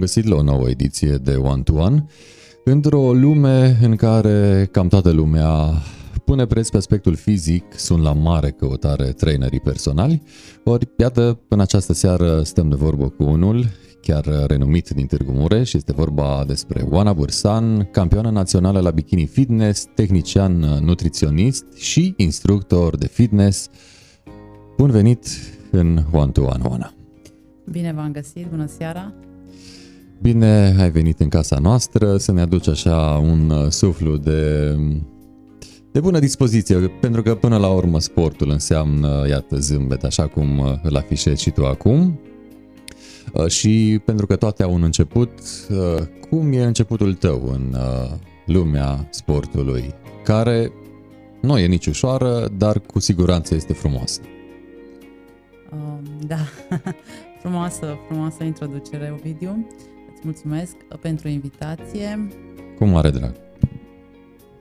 găsit la o nouă ediție de One to One, într-o lume în care cam toată lumea pune preț pe aspectul fizic, sunt la mare căutare trainerii personali, ori iată, în această seară stăm de vorbă cu unul, chiar renumit din Târgu Mureș, este vorba despre Oana Bursan, campioană națională la bikini fitness, tehnician nutriționist și instructor de fitness. Bun venit în One to One, Oana! Bine v-am găsit, bună seara! Bine ai venit în casa noastră să ne aduci așa un uh, suflu de, de bună dispoziție, pentru că până la urmă sportul înseamnă, iată, zâmbet, așa cum uh, îl afișezi și tu acum. Uh, și pentru că toate au un început, cum e începutul tău în lumea sportului, care nu e nici ușoară, dar cu siguranță este frumoasă. Um, da, frumoasă, frumoasă introducere, Ovidiu. Îți mulțumesc pentru invitație. Cu mare drag.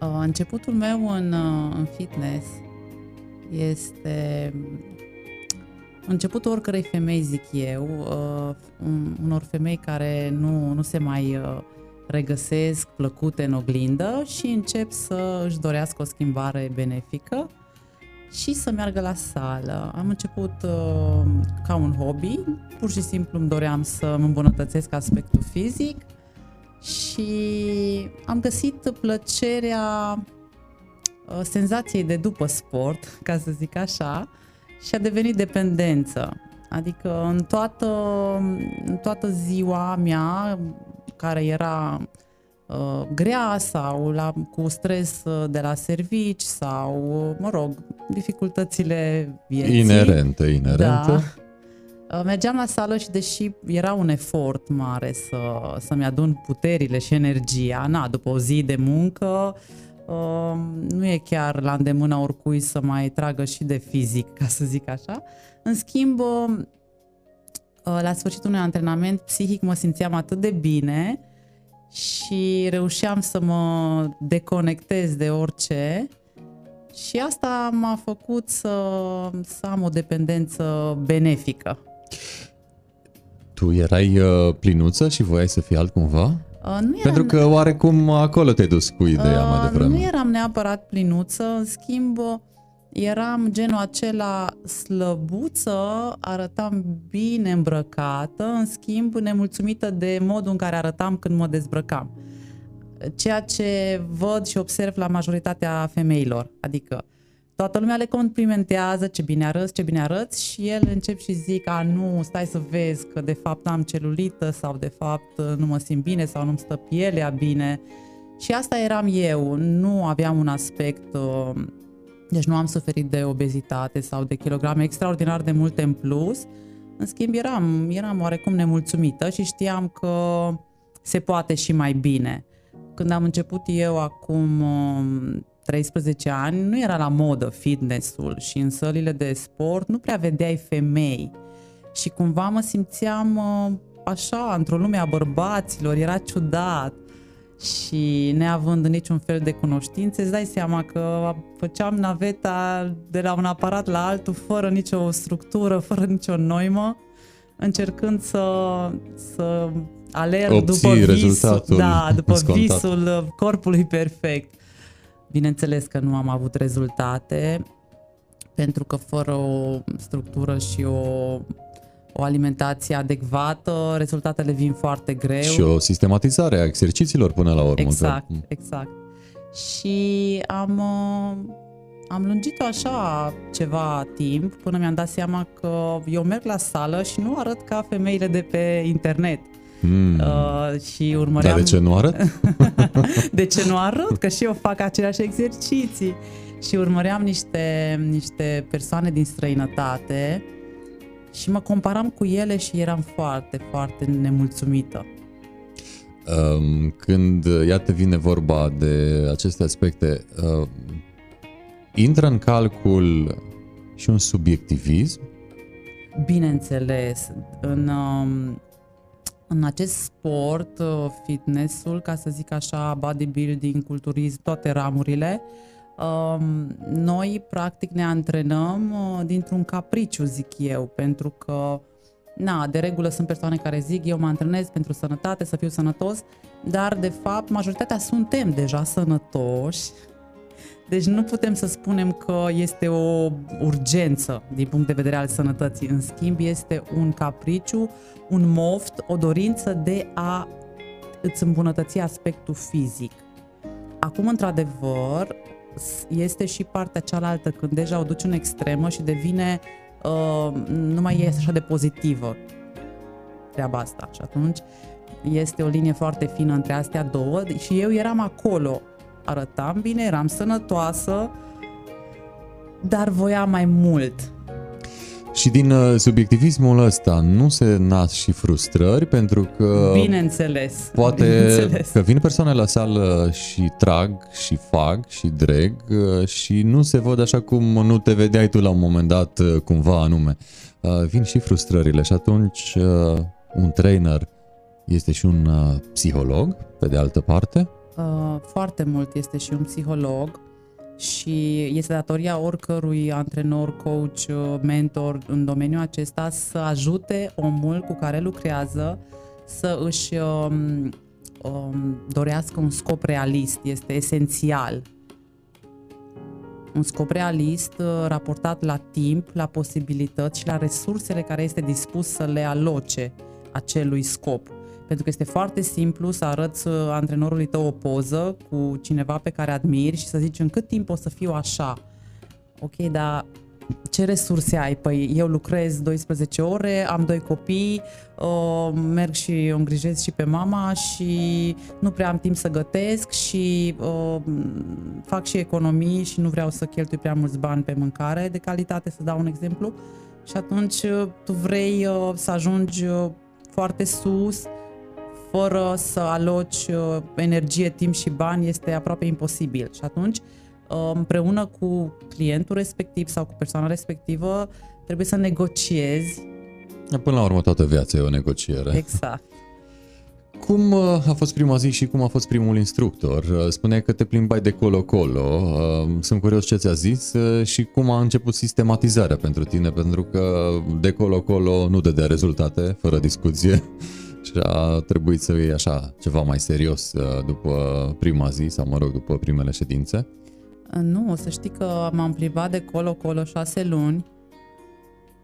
Uh, începutul meu în, uh, în fitness este începutul oricărei femei, zic eu, uh, unor femei care nu, nu se mai regăsesc plăcute în oglindă și încep să își dorească o schimbare benefică și să meargă la sală. Am început uh, ca un hobby, pur și simplu îmi doream să îmi îmbunătățesc aspectul fizic și am găsit plăcerea uh, senzației de după sport, ca să zic așa, și a devenit dependență. Adică în toată, în toată ziua mea, care era uh, grea sau la, cu stres uh, de la servici sau, mă rog, dificultățile vieții. Inerente, inerente. Da. Uh, mergeam la sală și deși era un efort mare să, să-mi adun puterile și energia, na, după o zi de muncă, uh, nu e chiar la îndemâna oricui să mai tragă și de fizic, ca să zic așa. În schimb, uh, la sfârșitul unui antrenament psihic mă simțeam atât de bine și reușeam să mă deconectez de orice și asta m-a făcut să, să am o dependență benefică. Tu erai uh, plinuță și voiai să fii altcumva? Uh, nu eram... Pentru că oarecum acolo te-ai dus cu ideea uh, mai devreme. Nu eram neapărat plinuță, în schimb eram genul acela slăbuță, arătam bine îmbrăcată, în schimb nemulțumită de modul în care arătam când mă dezbrăcam. Ceea ce văd și observ la majoritatea femeilor, adică toată lumea le complimentează ce bine arăți, ce bine arăți și el încep și zic, a nu, stai să vezi că de fapt am celulită sau de fapt nu mă simt bine sau nu-mi stă pielea bine. Și asta eram eu, nu aveam un aspect uh, deci nu am suferit de obezitate sau de kilograme extraordinar de multe în plus. În schimb, eram, eram oarecum nemulțumită și știam că se poate și mai bine. Când am început eu acum 13 um, ani, nu era la modă fitnessul și în sălile de sport nu prea vedeai femei. Și cumva mă simțeam uh, așa, într-o lume a bărbaților, era ciudat și neavând niciun fel de cunoștințe, îți dai seama că făceam naveta de la un aparat la altul fără nicio structură, fără nicio noimă, încercând să, să alerg Obții după visul, da, după visul corpului perfect. Bineînțeles că nu am avut rezultate, pentru că fără o structură și o o alimentație adecvată, rezultatele vin foarte greu. Și o sistematizare a exercițiilor până la urmă. Exact, mm. exact. Și am, uh, am lungit-o așa ceva timp până mi-am dat seama că eu merg la sală și nu arăt ca femeile de pe internet. Mm. Uh, și urmăream... Dar de ce nu arăt? de ce nu arăt? Că și eu fac aceleași exerciții. Și urmăream niște, niște persoane din străinătate și mă comparam cu ele și eram foarte, foarte nemulțumită. Când, iată, vine vorba de aceste aspecte, intră în calcul și un subiectivism? Bineînțeles. În, um, în acest sport, uh, fitnessul, ca să zic așa, bodybuilding, culturism, toate ramurile, noi practic ne antrenăm uh, dintr-un capriciu, zic eu, pentru că na, de regulă sunt persoane care zic eu mă antrenez pentru sănătate, să fiu sănătos, dar de fapt majoritatea suntem deja sănătoși, deci nu putem să spunem că este o urgență din punct de vedere al sănătății. În schimb, este un capriciu, un moft, o dorință de a îți îmbunătăți aspectul fizic. Acum, într-adevăr, este și partea cealaltă când deja o duci în extremă și devine uh, nu mai e așa de pozitivă treaba asta. Și atunci este o linie foarte fină între astea două și eu eram acolo. Arătam bine, eram sănătoasă, dar voiam mai mult. Și din uh, subiectivismul ăsta nu se nasc și frustrări pentru că... Bineînțeles. Poate bineînțeles. că vin persoane la sală și trag și fac și dreg uh, și nu se văd așa cum nu te vedeai tu la un moment dat uh, cumva anume. Vin și frustrările și atunci un trainer este și un psiholog, pe de altă parte? Foarte mult este și un psiholog și este datoria oricărui antrenor, coach, mentor în domeniul acesta să ajute omul cu care lucrează să își um, um, dorească un scop realist. Este esențial. Un scop realist uh, raportat la timp, la posibilități și la resursele care este dispus să le aloce acelui scop. Pentru că este foarte simplu să arăți uh, antrenorului tău o poză cu cineva pe care admiri și să zici în cât timp o să fiu așa. Ok, dar ce resurse ai? Păi eu lucrez 12 ore, am doi copii, uh, merg și îngrijesc și pe mama și nu prea am timp să gătesc și uh, fac și economii și nu vreau să cheltui prea mulți bani pe mâncare de calitate, să dau un exemplu. Și atunci uh, tu vrei uh, să ajungi uh, foarte sus, fără să aloci uh, energie, timp și bani este aproape imposibil. Și atunci, uh, împreună cu clientul respectiv sau cu persoana respectivă, trebuie să negociezi. Până la urmă, toată viața e o negociere. Exact. Cum uh, a fost prima zi și cum a fost primul instructor? Spuneai că te plimbai de colo-colo. Sunt curios ce ți-a zis și cum a început sistematizarea pentru tine, pentru că de colo-colo nu dădea rezultate, fără discuție și a trebuit să iei așa ceva mai serios uh, după prima zi sau mă rog după primele ședințe? Uh, nu, o să știi că m-am plimbat de colo-colo șase luni.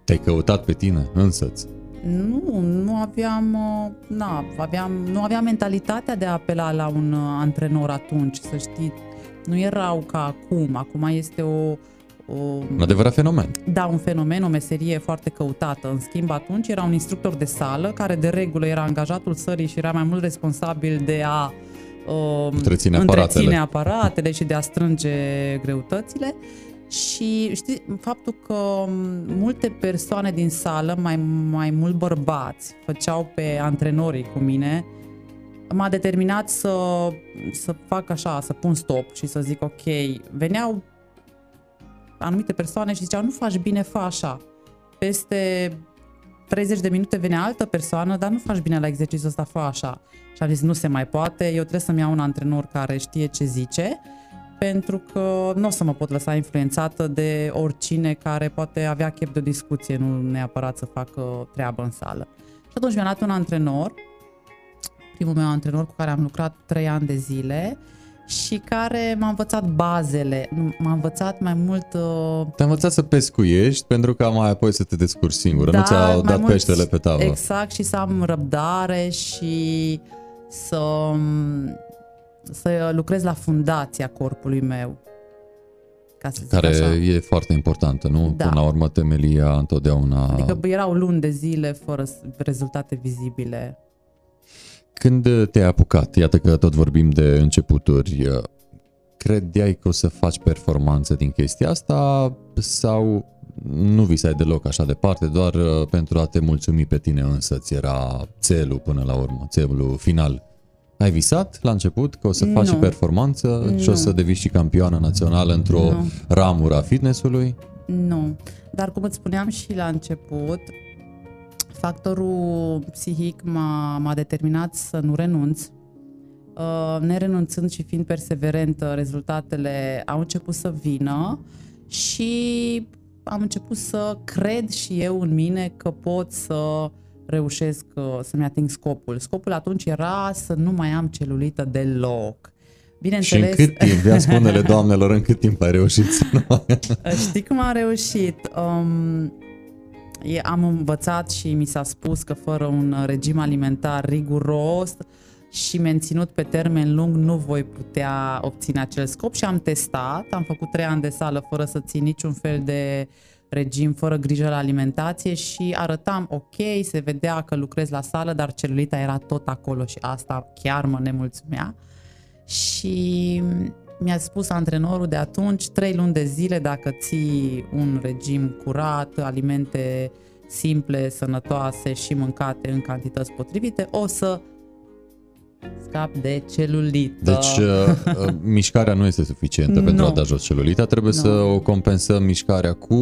Te-ai căutat pe tine însăți? Nu, nu aveam, uh, na, aveam, nu aveam mentalitatea de a apela la un antrenor atunci, să știi. Nu erau ca acum. Acum este o, o... Un adevărat fenomen. Da, un fenomen, o meserie foarte căutată. În schimb, atunci era un instructor de sală care de regulă era angajatul sării și era mai mult responsabil de a uh, întreține, aparatele. întreține aparatele și de a strânge greutățile. Și știi, faptul că multe persoane din sală, mai, mai mult bărbați, făceau pe antrenorii cu mine, m-a determinat să, să fac așa, să pun stop și să zic ok, veneau anumite persoane și ziceau nu faci bine, fă așa. Peste 30 de minute vine altă persoană, dar nu faci bine la exercițiul ăsta, fă așa. Și am zis, nu se mai poate, eu trebuie să-mi iau un antrenor care știe ce zice, pentru că nu o să mă pot lăsa influențată de oricine care poate avea chef de o discuție, nu neapărat să facă treabă în sală. Și atunci mi-a dat un antrenor, primul meu antrenor cu care am lucrat 3 ani de zile, și care m-a învățat bazele, m-a învățat mai mult... Uh... Te-a învățat să pescuiești pentru că mai apoi să te descurci singură, da, nu ți-au dat mult, peștele pe tavă. Exact, și să am răbdare și să, să lucrez la fundația corpului meu. Ca să care așa. e foarte importantă, nu? Da. Până la urmă temelia întotdeauna... Adică erau luni de zile fără rezultate vizibile când te-ai apucat, iată că tot vorbim de începuturi, credeai că o să faci performanță din chestia asta sau nu visai deloc așa departe, doar uh, pentru a te mulțumi pe tine însă ți era țelul până la urmă, țelul final? Ai visat la început că o să faci nu. performanță nu. și o să devii și campioană națională într-o nu. ramură a fitnessului? Nu, dar cum îți spuneam și la început, factorul psihic m-a, m-a determinat să nu renunț. Uh, nerenunțând și fiind perseverentă, rezultatele au început să vină și am început să cred și eu în mine că pot să reușesc uh, să-mi ating scopul. Scopul atunci era să nu mai am celulită deloc. Bineînțeles... Și în cât timp, ia spune doamnelor, în cât timp ai reușit să nu... Știi cum am reușit? Um, am învățat și mi s-a spus că fără un regim alimentar riguros și menținut pe termen lung nu voi putea obține acel scop și am testat, am făcut trei ani de sală fără să țin niciun fel de regim, fără grijă la alimentație și arătam ok, se vedea că lucrez la sală, dar celulita era tot acolo și asta chiar mă nemulțumea. Și mi-a spus antrenorul de atunci, trei luni de zile, dacă ții un regim curat, alimente simple, sănătoase și mâncate în cantități potrivite, o să scap de celulită. Deci uh, uh, mișcarea nu este suficientă no. pentru a da jos celulita, trebuie no. să o compensăm mișcarea cu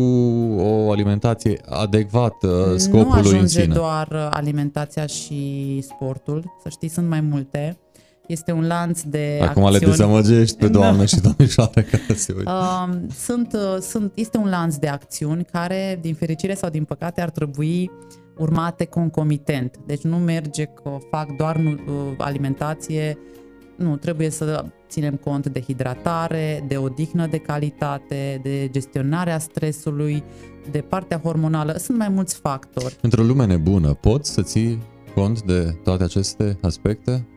o alimentație adecvată scopului nu în sine. Nu doar alimentația și sportul, să știi, sunt mai multe. Este un lanț de Acum acțiuni. le dezamăgești pe doamne da. și domnișoare care se uită. Uh, sunt, uh, sunt, este un lanț de acțiuni care, din fericire sau din păcate, ar trebui urmate concomitent. Deci nu merge că fac doar nu, uh, alimentație, nu, trebuie să ținem cont de hidratare, de odihnă de calitate, de gestionarea stresului, de partea hormonală. Sunt mai mulți factori. Într-o lume nebună, poți să ții cont de toate aceste aspecte?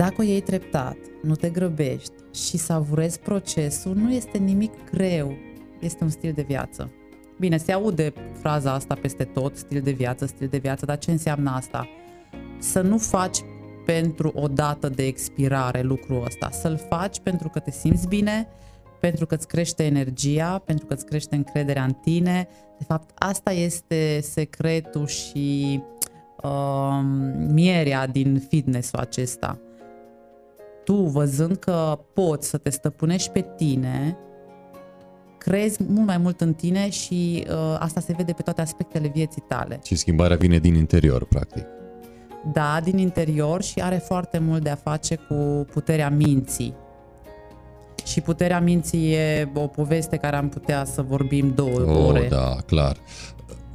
Dacă o iei treptat, nu te grăbești și savurezi procesul, nu este nimic greu. Este un stil de viață. Bine, se aude fraza asta peste tot, stil de viață, stil de viață, dar ce înseamnă asta? Să nu faci pentru o dată de expirare lucrul ăsta, să-l faci pentru că te simți bine, pentru că îți crește energia, pentru că îți crește încrederea în tine. De fapt, asta este secretul și uh, mierea din fitness-ul acesta tu, văzând că poți să te stăpânești pe tine, crezi mult mai mult în tine și uh, asta se vede pe toate aspectele vieții tale. Și schimbarea vine din interior, practic. Da, din interior și are foarte mult de a face cu puterea minții. Și puterea minții e o poveste care am putea să vorbim două oh, ore. da, clar.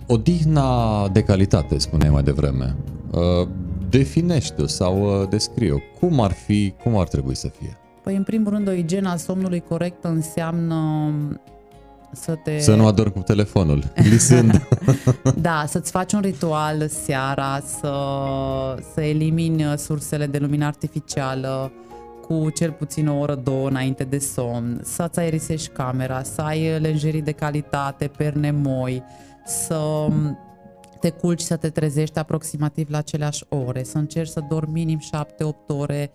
Odihna de calitate, spuneai mai devreme. Uh, definește-o sau uh, descrie-o. Cum ar fi, cum ar trebui să fie? Păi, în primul rând, o igienă a somnului corectă înseamnă um, să te... Să nu adormi cu telefonul, lisând. da, să-ți faci un ritual seara, să, să elimini uh, sursele de lumină artificială cu cel puțin o oră, două înainte de somn, să-ți aerisești camera, să ai lenjerii de calitate, perne moi, să um, te culci să te trezești aproximativ la aceleași ore, să încerci să dormi minim 7-8 ore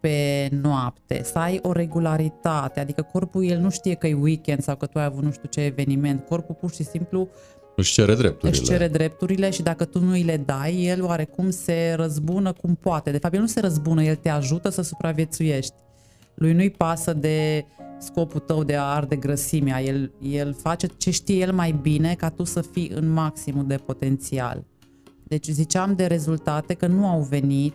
pe noapte, să ai o regularitate, adică corpul el nu știe că e weekend sau că tu ai avut nu știu ce eveniment, corpul pur și simplu își cere drepturile. Își cere drepturile și dacă tu nu îi le dai, el oarecum se răzbună cum poate. De fapt, el nu se răzbună, el te ajută să supraviețuiești. Lui nu-i pasă de scopul tău de a arde grăsimea. El, el face ce știe el mai bine ca tu să fii în maximul de potențial. Deci ziceam de rezultate că nu au venit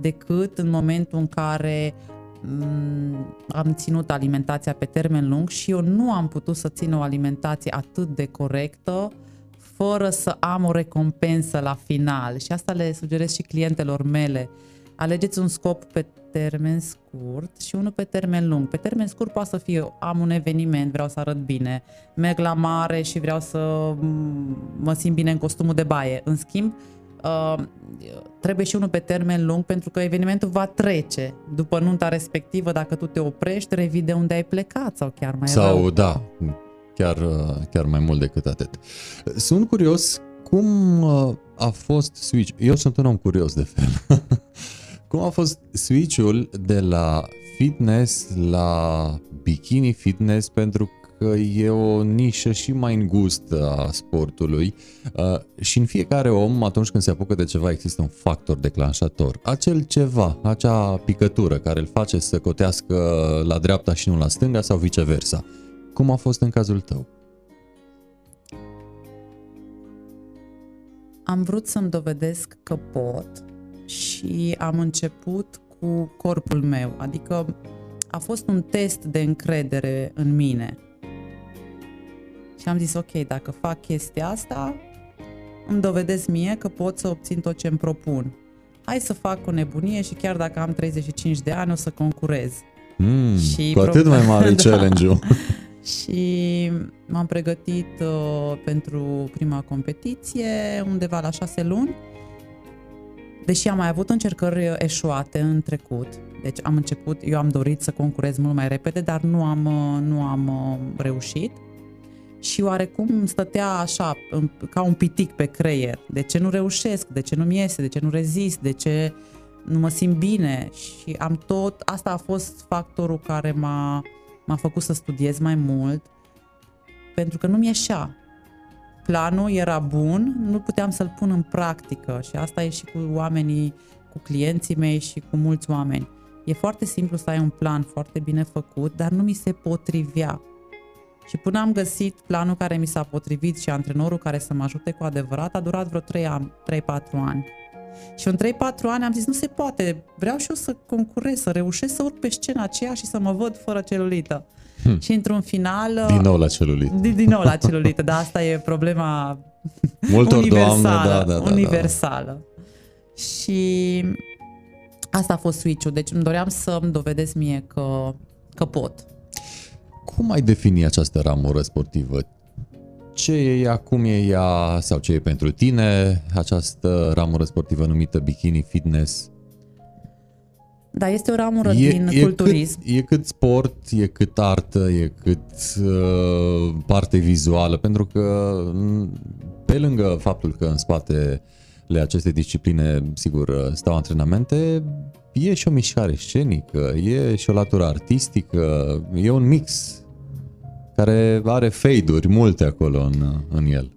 decât în momentul în care mm, am ținut alimentația pe termen lung și eu nu am putut să țin o alimentație atât de corectă fără să am o recompensă la final. Și asta le sugerez și clientelor mele. Alegeți un scop pe termen scurt și unul pe termen lung. Pe termen scurt poate să fie am un eveniment, vreau să arăt bine, merg la mare și vreau să mă simt bine în costumul de baie. În schimb, uh, trebuie și unul pe termen lung pentru că evenimentul va trece. După nunta respectivă, dacă tu te oprești, revii de unde ai plecat sau chiar mai Sau, rău. da, chiar, uh, chiar mai mult decât atât. Sunt curios cum uh, a fost switch. Eu sunt un om curios de fel. Cum a fost switch-ul de la fitness la bikini fitness pentru că e o nișă și mai îngustă a sportului uh, și în fiecare om atunci când se apucă de ceva există un factor declanșator. Acel ceva, acea picătură care îl face să cotească la dreapta și nu la stânga sau viceversa. Cum a fost în cazul tău? Am vrut să-mi dovedesc că pot și am început cu corpul meu, adică a fost un test de încredere în mine. Și am zis, ok, dacă fac chestia asta, îmi dovedesc mie că pot să obțin tot ce îmi propun. Hai să fac o nebunie și chiar dacă am 35 de ani o să concurez. Mm, și cu atât mai mare da. challenge-ul. și m-am pregătit uh, pentru prima competiție undeva la șase luni. Deși am mai avut încercări eșuate în trecut, deci am început, eu am dorit să concurez mult mai repede, dar nu am, uh, nu am uh, reușit. Și oarecum stătea așa, ca un pitic pe creier. De ce nu reușesc? De ce nu-mi iese? De ce nu rezist? De ce nu mă simt bine? Și am tot, asta a fost factorul care m-a, m-a făcut să studiez mai mult, pentru că nu-mi ieșea. Planul era bun, nu puteam să-l pun în practică și asta e și cu oamenii, cu clienții mei și cu mulți oameni. E foarte simplu să ai un plan foarte bine făcut, dar nu mi se potrivea. Și până am găsit planul care mi s-a potrivit și antrenorul care să mă ajute cu adevărat, a durat vreo 3-4 ani. Și în 3-4 ani am zis, nu se poate, vreau și eu să concurez, să reușesc să urc pe scena aceea și să mă văd fără celulită. Hmm. Și într-un final... Din nou la celulită. Din, din nou la celulită, dar asta e problema Multor universală. Doamne, da, da, da, universală. Da, da. Și asta a fost switch-ul, deci îmi doream să-mi dovedesc mie că, că pot. Cum ai defini această ramură sportivă? Ce e ea, cum e ea sau ce e pentru tine această ramură sportivă numită bikini fitness? Da, este o ramură e, din e culturism. Cât, e cât sport, e cât artă, e cât uh, parte vizuală, pentru că pe lângă faptul că în spatele acestei discipline, sigur, stau antrenamente, e și o mișcare scenică, e și o latură artistică, e un mix care are fade-uri multe acolo în, în el.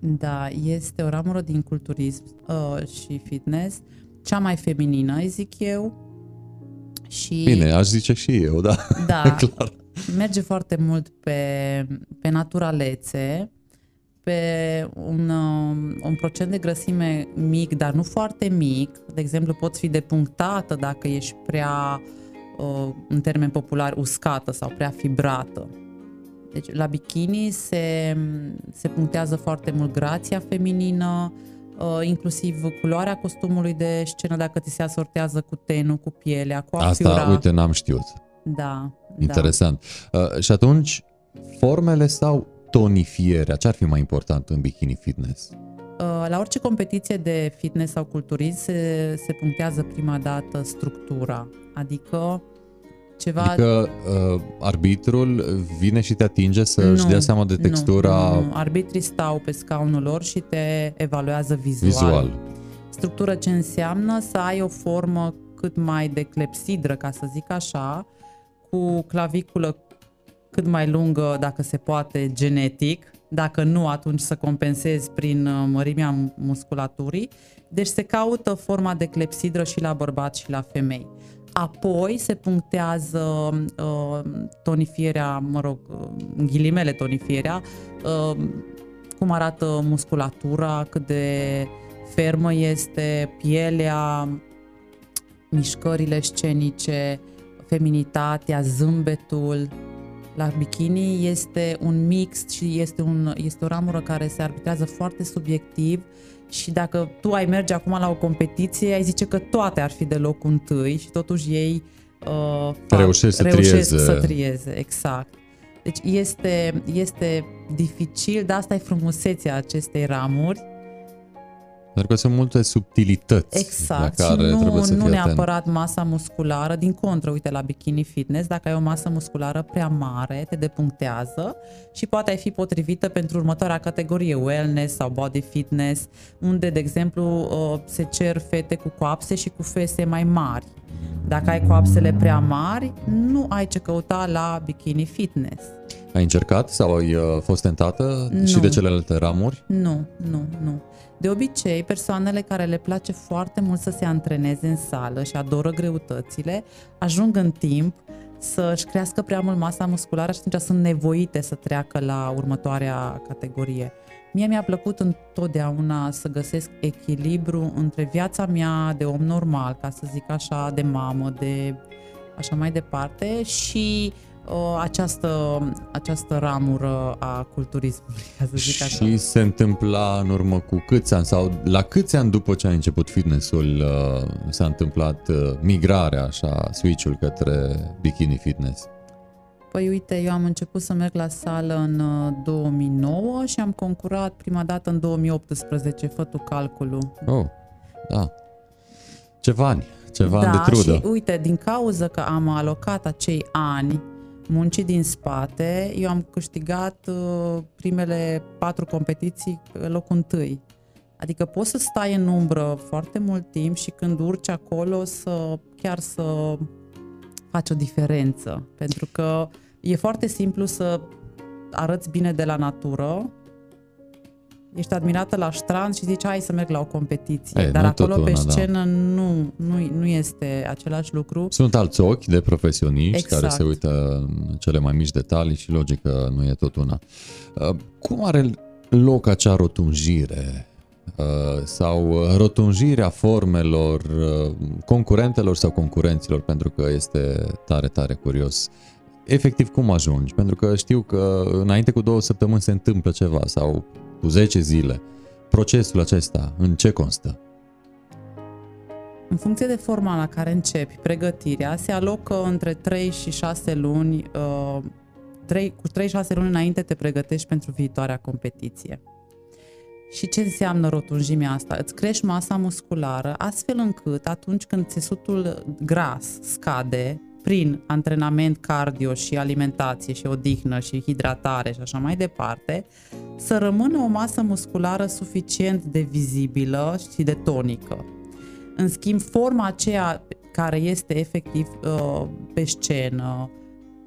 Da, este o ramură din culturism uh, și fitness, cea mai feminină, zic eu. Și, Bine, aș zice și eu, da. Da, clar. merge foarte mult pe, pe naturalețe, pe un, uh, un procent de grăsime mic, dar nu foarte mic. De exemplu, poți fi depunctată dacă ești prea, uh, în termen popular, uscată sau prea fibrată. Deci la bikini se, se punctează foarte mult grația feminină, uh, inclusiv culoarea costumului de scenă, dacă ți se asortează cu tenul, cu pielea, cu afiura. Asta, uite, n-am știut. Da. Interesant. Da. Uh, și atunci, formele sau tonifierea, ce ar fi mai important în bikini fitness? Uh, la orice competiție de fitness sau culturism se, se punctează prima dată structura, adică ceva... Adică uh, arbitrul vine și te atinge să-și dea seama de textura... Nu, nu, arbitrii stau pe scaunul lor și te evaluează vizual. vizual. Structură ce înseamnă să ai o formă cât mai de clepsidră, ca să zic așa, cu claviculă cât mai lungă, dacă se poate, genetic, dacă nu, atunci să compensezi prin uh, mărimea musculaturii. Deci se caută forma de clepsidră și la bărbați și la femei. Apoi se punctează uh, tonifierea, mă rog, în ghilimele tonifierea, uh, cum arată musculatura, cât de fermă este pielea, mișcările scenice, feminitatea, zâmbetul. La bikini este un mix și este, un, este o ramură care se arbitrează foarte subiectiv și dacă tu ai merge acum la o competiție, ai zice că toate ar fi de loc întâi și totuși ei uh, reușesc, să, reușesc trieze. să trieze. Exact. Deci este, este dificil, dar asta e frumusețea acestei ramuri pentru că sunt multe subtilități exact. la care nu, trebuie să nu fii neapărat atent. masa musculară, din contră, uite la bikini fitness, dacă ai o masă musculară prea mare, te depunctează și poate ai fi potrivită pentru următoarea categorie, wellness sau body fitness, unde, de exemplu, uh, se cer fete cu coapse și cu fese mai mari. Dacă ai coapsele prea mari, nu ai ce căuta la bikini fitness. Ai încercat sau ai uh, fost tentată nu. și de celelalte ramuri? Nu, nu, nu. De obicei, persoanele care le place foarte mult să se antreneze în sală și adoră greutățile, ajung în timp să-și crească prea mult masa musculară și atunci sunt nevoite să treacă la următoarea categorie. Mie mi-a plăcut întotdeauna să găsesc echilibru între viața mea de om normal, ca să zic așa, de mamă, de așa mai departe și această, această ramură a culturismului, ca să zic așa. Și se întâmpla în urmă cu câți ani sau la câți ani după ce a început fitnessul uh, s-a întâmplat uh, migrarea, așa, switch-ul către bikini fitness? Păi uite, eu am început să merg la sală în 2009 și am concurat prima dată în 2018, fătul calculul. Oh, da. Ceva ani, ceva da, ani de trudă. și uite, din cauza că am alocat acei ani muncii din spate, eu am câștigat uh, primele patru competiții locul întâi. Adică poți să stai în umbră foarte mult timp și când urci acolo să chiar să faci o diferență. Pentru că e foarte simplu să arăți bine de la natură, ești admirată la strand și zici hai să merg la o competiție. Ei, Dar acolo pe una, da. scenă da. nu, nu, nu este același lucru. Sunt alți ochi de profesioniști Exact. care se uită în cele mai mici detalii și logic că nu e tot una. Uh, Cum are loc acea rotunjire uh, sau rotunjirea formelor uh, concurentelor sau concurenților pentru că este tare, tare curios. Efectiv, cum ajungi? Pentru că știu că înainte cu două săptămâni se întâmplă ceva sau cu 10 zile. Procesul acesta, în ce constă? În funcție de forma la care începi pregătirea, se alocă între 3 și 6 luni. Uh, 3, cu 3-6 luni înainte te pregătești pentru viitoarea competiție. Și ce înseamnă rotunjimea asta? Îți crești masa musculară astfel încât atunci când țesutul gras scade prin antrenament cardio și alimentație și odihnă și hidratare și așa mai departe, să rămână o masă musculară suficient de vizibilă și de tonică. În schimb, forma aceea care este efectiv uh, pe scenă,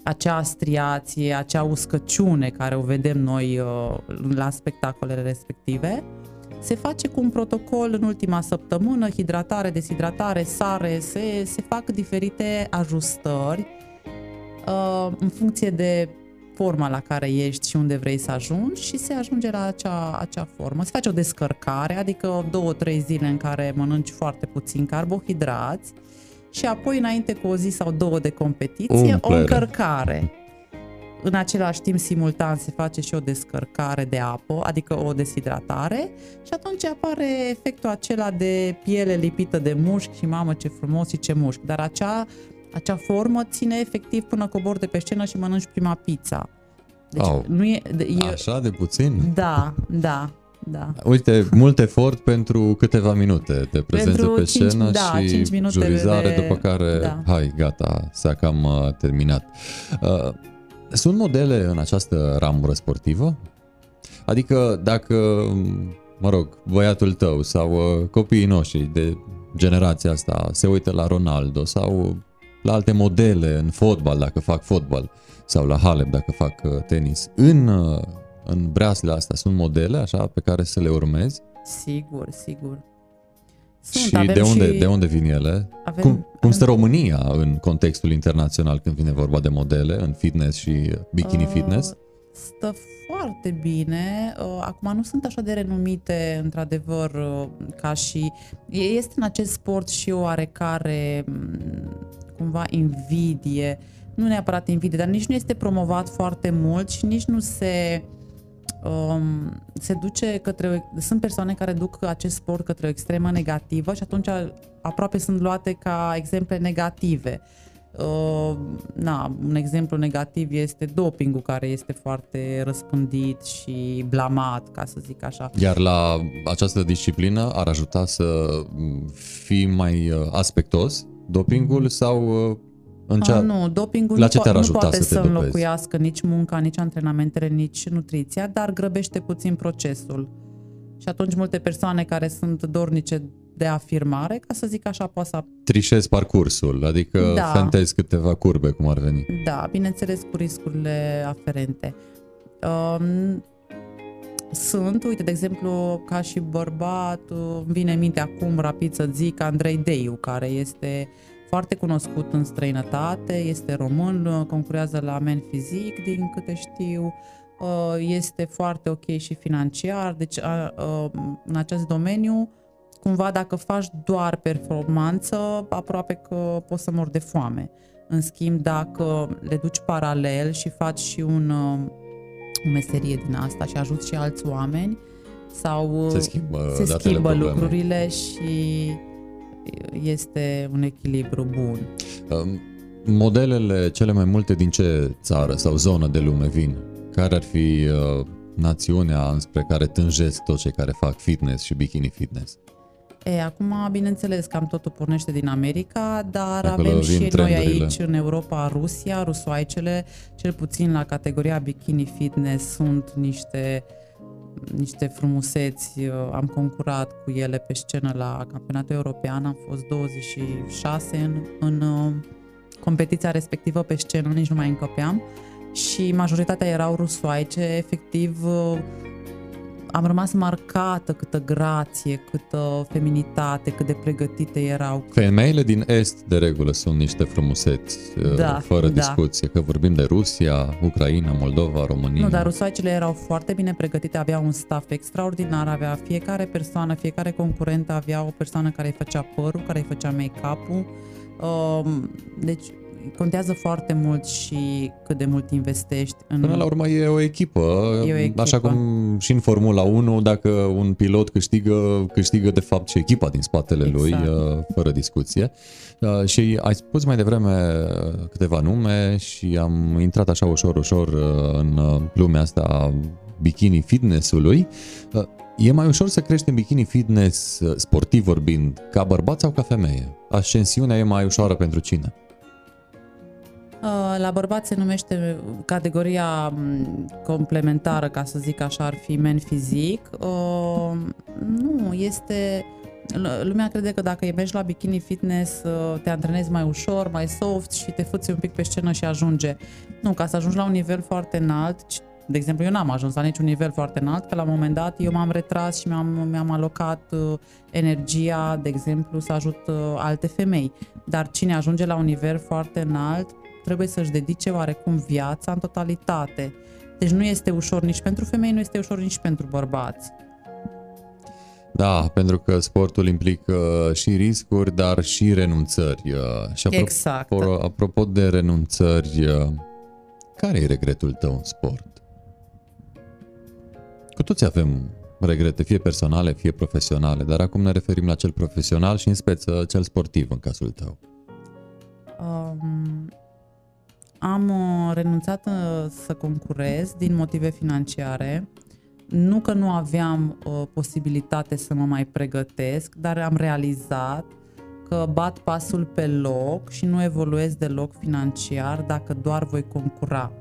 acea striație, acea uscăciune care o vedem noi uh, la spectacolele respective, se face cu un protocol în ultima săptămână, hidratare, deshidratare, sare, se, se fac diferite ajustări uh, în funcție de forma la care ești și unde vrei să ajungi și se ajunge la acea, acea formă. Se face o descărcare, adică două, trei zile în care mănânci foarte puțin carbohidrați și apoi înainte cu o zi sau două de competiție, Umplere. o încărcare. În același timp, simultan, se face și o descărcare de apă, adică o deshidratare și atunci apare efectul acela de piele lipită de mușchi și mamă ce frumos și ce mușchi. Dar acea, acea formă ține efectiv până cobor de pe scenă și mănânci prima pizza. Deci Au. nu e, e... Așa de puțin? Da, da, da. Uite, mult efort pentru câteva minute de prezență Pentru pe cinci- scenă da, și cinci minute jurizare, de- după care, da. hai, gata, s-a cam uh, terminat. Uh, sunt modele în această ramură sportivă? Adică dacă, mă rog, băiatul tău sau uh, copiii noștri de generația asta se uită la Ronaldo sau la alte modele în fotbal, dacă fac fotbal, sau la Halep, dacă fac uh, tenis, în, uh, în breaslele astea sunt modele așa pe care să le urmezi? Sigur, sigur. Sunt, și avem de unde, și- de unde vin ele? Avem- cum, cum avem- stă România în contextul internațional când vine vorba de modele în fitness și bikini Uh, fitness? Stă foarte bine. Uh, Acum nu sunt așa de renumite, într-adevăr, uh, ca și... e- Este în acest sport și o oarecare, m, cumva, invidie. Nu neapărat invidie, dar nici nu este promovat foarte mult și nici nu se... Um, se duce către... Sunt persoane care duc acest sport către o extremă negativă și atunci aproape sunt luate ca exemple negative. Uh, na, un exemplu negativ este dopingul care este foarte răspândit și blamat, ca să zic așa. Iar la această disciplină ar ajuta să m, fii mai uh, aspectos dopingul sau uh, în Ah, cea... nu, dopingul la nu, ce po- te-ar nu ajuta poate să te să dopezi? înlocuiască nici munca, nici antrenamentele, nici nutriția, dar grăbește puțin procesul. Și atunci multe persoane care sunt dornice de afirmare, ca să zic așa, poate să trișezi parcursul, adică Da. fentezi câteva curbe, cum ar veni. Da, bineînțeles cu riscurile aferente. Um, sunt, uite, de exemplu, ca și bărbat, uh, îmi vine în minte acum rapid să zic Andrei Deiu, care este foarte cunoscut în străinătate, este român, uh, concurează la Men Fizic, din câte știu, uh, este foarte ok și financiar, deci uh, uh, în acest domeniu, cumva dacă faci doar performanță, aproape că poți să mor de foame. În schimb, dacă le duci paralel și faci și un, uh, o meserie din asta și ajuți și alți oameni, sau Se schimbă se datele schimbă problemei. lucrurile și este un echilibru bun. Um, Modelele cele mai multe din ce țară sau zonă de lume vin? Care ar fi uh, națiunea înspre care tânjesc toți cei care fac fitness și bikini fitness? E, acum, bineînțeles, cam totul pornește din America, dar Acolo avem vin și noi trendurile. aici în Europa, Rusia, rusoaicele, cel puțin la categoria bikini fitness sunt niște niște frumuseți, am concurat cu ele pe scenă la campionatul european, am fost 26 în, în uh, competiția respectivă pe scenă, nici nu mai încăpeam și majoritatea erau rusoaice, efectiv uh, am rămas marcată câtă grație, câtă feminitate, cât de pregătite erau. Femeile din Est, de regulă, sunt niște frumuseți, uh, Da, fără da. discuție, că vorbim de Rusia, Ucraina, Moldova, România. Nu, dar rusoaicele erau foarte bine pregătite, aveau un staff extraordinar, avea fiecare persoană, fiecare concurent avea o persoană care îi făcea părul, care îi făcea make-up-ul. Um, Deci contează foarte mult și cât de mult investești în... Până la urmă e o echipă, E o echipă. așa cum și în Formula 1, dacă un pilot câștigă, câștigă de fapt și echipa din spatele lui, Exact. uh, fără discuție. Uh, Și ai spus mai devreme uh, câteva nume și am intrat așa ușor, ușor uh, în uh, lumea asta a bikini fitness-ului. Uh, E mai ușor să crești în bikini fitness, uh, sportiv vorbind, ca bărbat sau ca femeie? Ascensiunea e mai ușoară pentru cine? Uh, La bărbați se numește categoria m, complementară, ca să zic așa, ar fi men fizic. Uh, Nu, este... l- Lumea crede că dacă mergi la bikini fitness uh, te antrenezi mai ușor, mai soft și te fuți un pic pe scenă și ajunge. Nu, ca să ajungi la un nivel foarte înalt, ci- de exemplu, eu n-am ajuns la niciun nivel foarte înalt, că la un moment dat eu m-am retras și mi-am, mi-am alocat uh, energia, de exemplu, să ajut uh, alte femei. Dar cine ajunge la un nivel foarte înalt, trebuie să-și dedice oarecum viața în totalitate. Deci nu este ușor nici pentru femei, nu este ușor nici pentru bărbați. Da, pentru că sportul implică și riscuri, dar și renunțări. Uh, Și apropo, Exact. apropo de renunțări, uh, care e regretul tău în sport? Cu toți avem regrete, fie personale, fie profesionale, dar acum ne referim la cel profesional și în speță cel sportiv în cazul tău. Um, am uh, renunțat uh, să concurez din motive financiare. Nu că nu aveam uh, posibilitate să mă mai pregătesc, dar am realizat că bat pasul pe loc și nu evoluez deloc financiar dacă doar voi concura.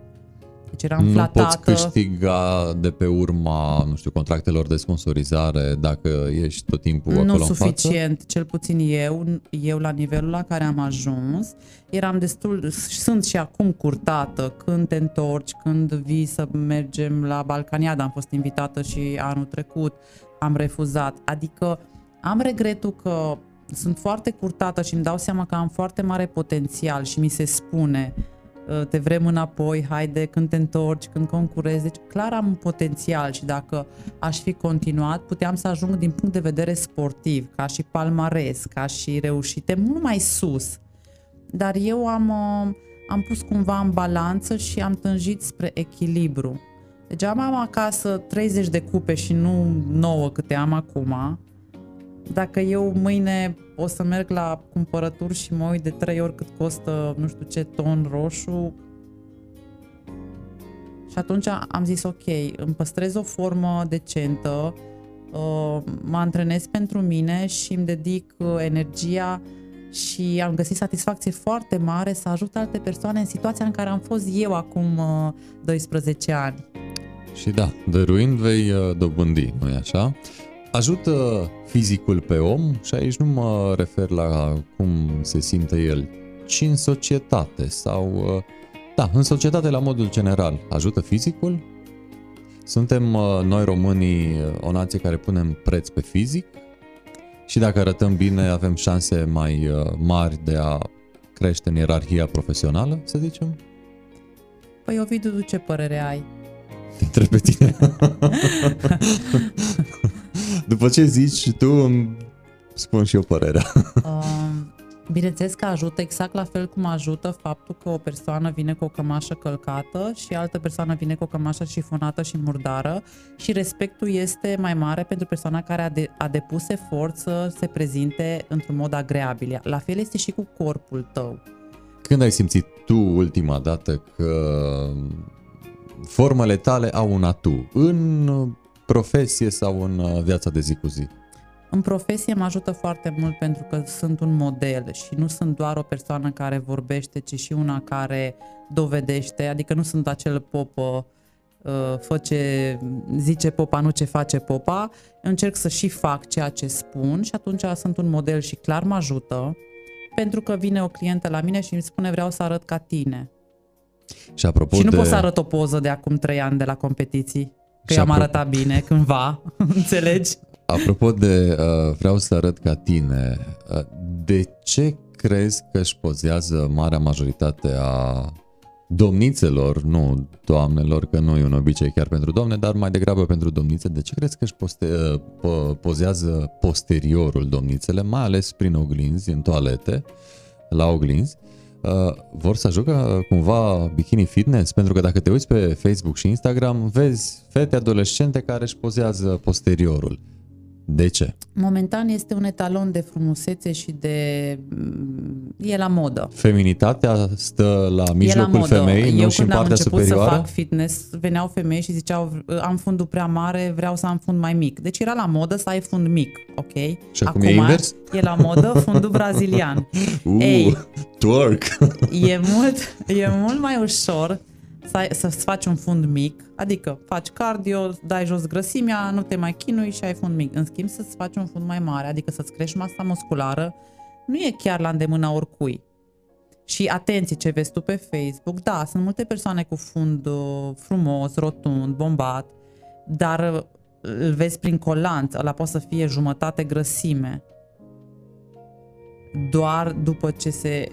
Deci eram Nu flatată. poți câștiga de pe urma, nu știu, contractelor de sponsorizare dacă ești tot timpul acolo nu în față? suficient, cel puțin eu, eu la nivelul la care am ajuns, eram destul, sunt și acum curtată când te întorci, când vii să mergem la Balcaniada, am fost invitată și anul trecut, am refuzat, adică am regretul că sunt foarte curtată și îmi dau seama că am foarte mare potențial și mi se spune "Uh, te vrem înapoi, haide când te întorci, când concurezi. Deci clar am un potențial și dacă aș fi continuat, puteam să ajung din punct de vedere sportiv, ca și palmares, ca și reușite, mult mai sus. Dar eu am, uh, am pus cumva în balanță și am tânjit spre echilibru. Deci am acasă 30 de cupe și nu 9 câte am acum. Dacă eu mâine o să merg la cumpărături și mă uit de 3 ori cât costă nu știu ce ton roșu, și atunci am zis ok, îmi păstrez o formă decentă, uh, mă antrenez pentru mine și îmi dedic uh, energia și am găsit satisfacție foarte mare să ajut alte persoane în situația în care am fost eu acum uh, 12 ani. Și da, dăruind vei uh, dobândi, nu-i așa? Ajută fizicul pe om și aici nu mă refer la cum se simte el, ci în societate sau, uh, da, în societate la modul general. Ajută fizicul? Suntem uh, noi românii uh, o nație care punem preț pe fizic și dacă arătăm bine avem șanse mai uh, mari de a crește în ierarhia profesională, să zicem? Păi Ovidiu, tu ce părere ai? Te întreb pe tine. După ce zici tu, îmi spun și eu părerea. Uh, Bineînțeles că ajută exact la fel cum ajută faptul că o persoană vine cu o cămașă călcată și altă persoană vine cu o cămașă șifonată și murdară și respectul este mai mare pentru persoana care a, de, a depus efort să se prezinte într-un mod agreabil. La fel este și cu corpul tău. Când ai simțit tu ultima dată că formele tale au un atu în profesie sau în viața de zi cu zi? În profesie mă ajută foarte mult pentru că sunt un model și nu sunt doar o persoană care vorbește, ci și una care dovedește, adică nu sunt acel popă uh, fă ce zice popa, nu ce face popa, încerc să și fac ceea ce spun și atunci sunt un model și clar mă ajută pentru că vine o clientă la mine și îmi spune vreau să arăt ca tine. Și, apropo și nu de... pot să arăt o poză de acum trei ani de la competiții, că și eu am apro... arătat bine cândva, înțelegi? Apropo de uh, vreau să arăt ca tine, uh, de ce crezi că își pozează marea majoritate a domnițelor, nu doamnelor, că nu e un obicei chiar pentru doamne, dar mai degrabă pentru domnițe, de ce crezi că își poste, uh, pozează posteriorul domnițele, mai ales prin oglinzi, în toalete, la oglinzi, uh, vor să ajungă cumva bikini fitness? Pentru că dacă te uiți pe Facebook și Instagram, vezi fete adolescente care își pozează posteriorul. De ce? Momentan este un etalon de frumusețe și de... Mm, e la modă. Feminitatea stă la mijlocul la femeii, Eu nu și în partea supărioară? Eu când am început să fac fitness, veneau femei și ziceau am fundul prea mare, vreau să am fund mai mic. Deci era la modă să ai fund mic, ok? Și acum, acum e invers? E la modă fundul brazilian. Uh, Ei, twerk! E mult, e mult mai ușor să, să-ți faci un fund mic, adică faci cardio, dai jos grăsimea, nu te mai chinui și ai fund mic. În schimb, să-ți faci un fund mai mare, adică să-ți crești masa musculară, nu e chiar la îndemâna oricui. Și atenție ce vezi tu pe Facebook, da, sunt multe persoane cu fund uh, frumos, rotund, bombat, dar uh, îl vezi prin colanț, ăla poate să fie jumătate grăsime. Doar după ce se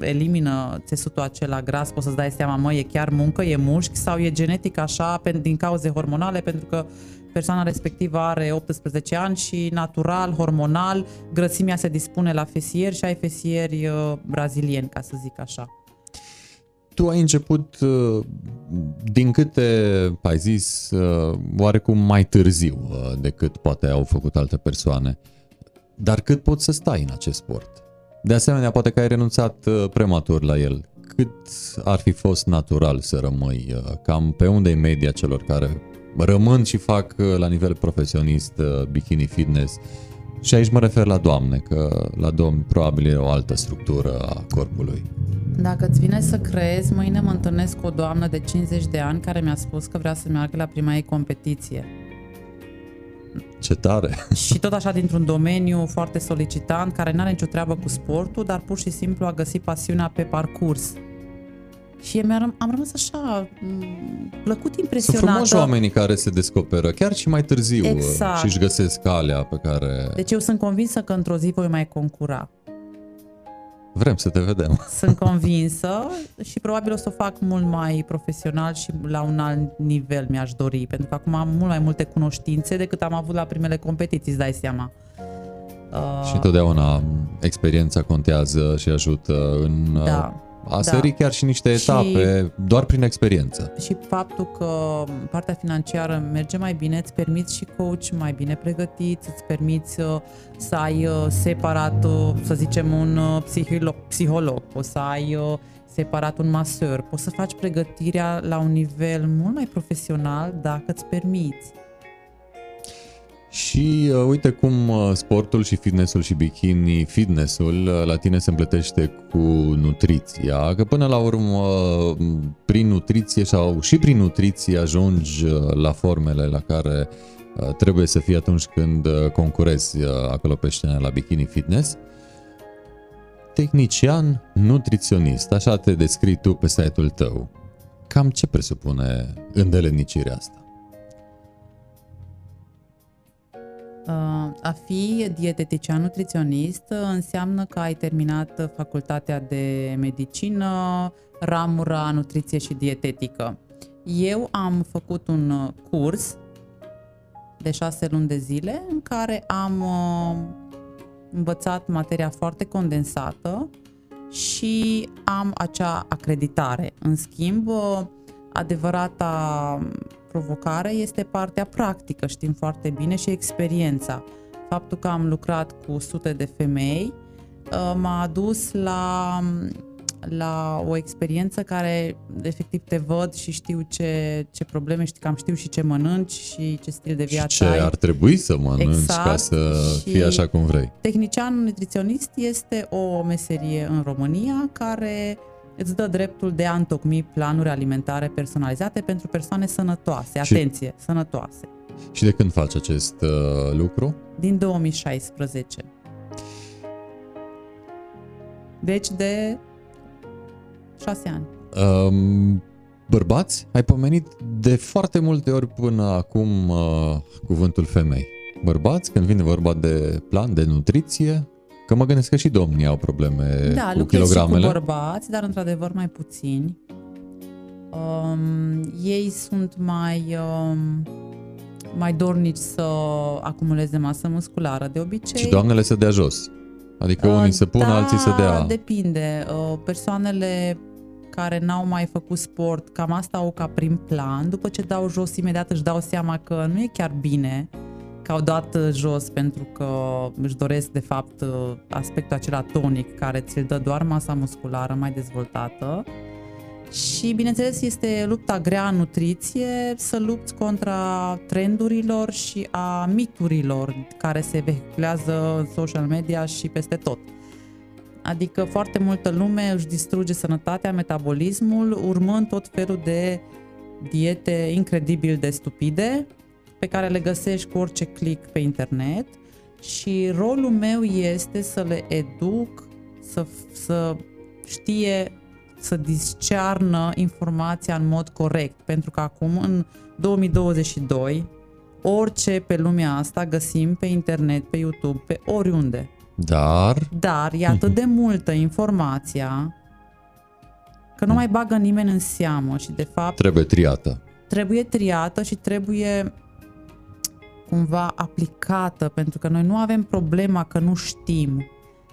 elimină țesutul acela gras, poți să-ți dai seama, mă, e chiar muncă, e mușchi sau e genetic așa din cauze hormonale, pentru că persoana respectivă are 18 ani și natural, hormonal, grăsimea se dispune la fesieri și ai fesieri uh, brazilieni, ca să zic așa. Tu ai început, uh, din câte ai zis, uh, oarecum mai târziu decât poate au făcut alte persoane. Dar cât poți să stai în acest sport? De asemenea, poate că ai renunțat uh, prematur la el. Cât ar fi fost natural să rămâi? Uh, cam pe unde e media celor care rămân și fac uh, la nivel profesionist bikini fitness? Și aici mă refer la doamne, că la domni probabil e o altă structură a corpului. Dacă îți vine să crezi, mâine mă întâlnesc cu o doamnă de 50 de ani care mi-a spus că vrea să meargă la prima ei competiție. Ce tare! Și tot așa dintr-un domeniu foarte solicitant, care nu are nicio treabă cu sportul, dar pur și simplu a găsit pasiunea pe parcurs. Și am, am rămas așa plăcut impresionată. Sunt frumoși oamenii care se descoperă chiar și mai târziu exact. și își găsesc calea pe care... Deci eu sunt convinsă că într-o zi voi mai concura. Vrem să te vedem. Sunt convinsă și probabil o să o fac mult mai profesional și la un alt nivel mi-aș dori, pentru că acum am mult mai multe cunoștințe decât am avut la primele competiții, îți dai seama. Uh, și întotdeauna experiența contează și ajută în da a sări da. chiar și niște etape și, doar prin experiență. Și faptul că partea financiară merge mai bine, îți permiți și coach mai bine pregătit, îți permiți uh, să ai uh, separat, uh, să zicem, un psiholog, psiholog poți să ai separat un maseur, poți să faci pregătirea la un nivel mult mai profesional dacă îți permiți. Și uh, uite cum uh, sportul și fitnessul și bikini, fitnessul uh, la tine se împletește cu nutriția, că până la urmă uh, prin nutriție sau și prin nutriție ajungi uh, la formele la care uh, trebuie să fii atunci când concurezi acolo pe scenă la bikini fitness. Tehnician, nutriționist, așa te descrii tu pe site-ul tău. Cam ce presupune îndelenicirea asta? A fi dietetician nutriționist înseamnă că ai terminat facultatea de medicină, ramura nutriție și dietetică. Eu am făcut un curs de șase luni de zile în care am uh, învățat materia foarte condensată și am acea acreditare. În schimb, adevărata provocare este partea practică, știm foarte bine, și experiența. Faptul că am lucrat cu sute de femei uh, m-a adus la la o experiență care efectiv te văd și știu ce, ce probleme, știu, cam știu și ce mănânci și ce stil de viață și ce ai. ar trebui să mănânci exact. ca să și fie așa cum vrei. Tehnician nutriționist este o meserie în România care îți dă dreptul de a întocmi planuri alimentare personalizate pentru persoane sănătoase. Și, Atenție, sănătoase. Și de când faci acest uh, lucru? Din 2016. Deci de șase ani. Um, bărbați, ai pomenit de foarte multe ori până acum uh, cuvântul femei. Bărbați, când vine vorba de plan, de nutriție, că mă gândesc că și domnii au probleme da, cu kilogramele. Da, cu bărbați, dar într-adevăr mai puțini. Um, ei sunt mai um, mai dornici să acumuleze masă musculară de obicei. Și doamnele să dea jos. Adică uh, unii se pun, da, alții să dea. depinde. Uh, persoanele care n-au mai făcut sport, cam asta au ca prim plan. După ce dau jos, imediat își dau seama că nu e chiar bine că au dat jos pentru că își doresc de fapt aspectul acela tonic care ți-l dă doar masa musculară mai dezvoltată. Și bineînțeles este lupta grea în nutriție, să lupți contra trendurilor și a miturilor care se vehiculează în social media și peste tot. Adică foarte multă lume își distruge sănătatea, metabolismul, urmând tot felul de diete incredibil de stupide, pe care le găsești cu orice click pe internet și rolul meu este să le educ, să, să știe să discearnă informația în mod corect, pentru că acum, în 2022, orice pe lumea asta găsim pe internet, pe YouTube, pe oriunde. Dar... Dar e atât de multă informația că nu mai bagă nimeni în seamă și de fapt... Trebuie triată. Trebuie triată și trebuie cumva aplicată, pentru că noi nu avem problema că nu știm.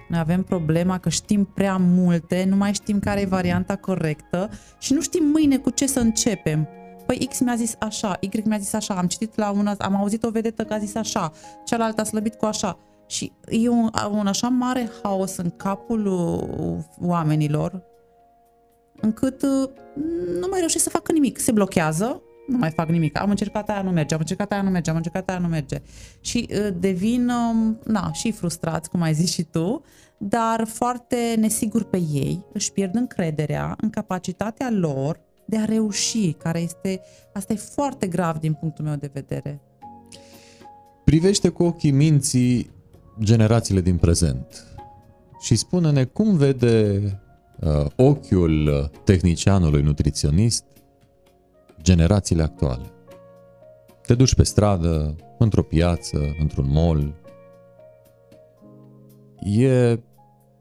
Noi avem problema că știm prea multe, nu mai știm care e varianta corectă și nu știm mâine cu ce să începem. Păi X mi-a zis așa, Y mi-a zis așa, am citit la una, am auzit o vedetă că a zis așa, cealaltă a slăbit cu așa. Și e un, un așa mare haos în capul oamenilor încât uh, nu mai reușesc să facă nimic. Se blochează, nu mai fac nimic. Am încercat aia, nu merge, am încercat aia, nu merge, am încercat aia, nu merge. Și uh, devin, um, na, și frustrați, cum ai zis și tu, dar foarte nesiguri pe ei, își pierd încrederea în capacitatea lor de a reuși, care este, asta e foarte grav din punctul meu de vedere. Privește cu ochii minții generațiile din prezent și spune-ne cum vede uh, ochiul tehnicianului nutriționist generațiile actuale. Te duci pe stradă, într-o piață, într-un mall. E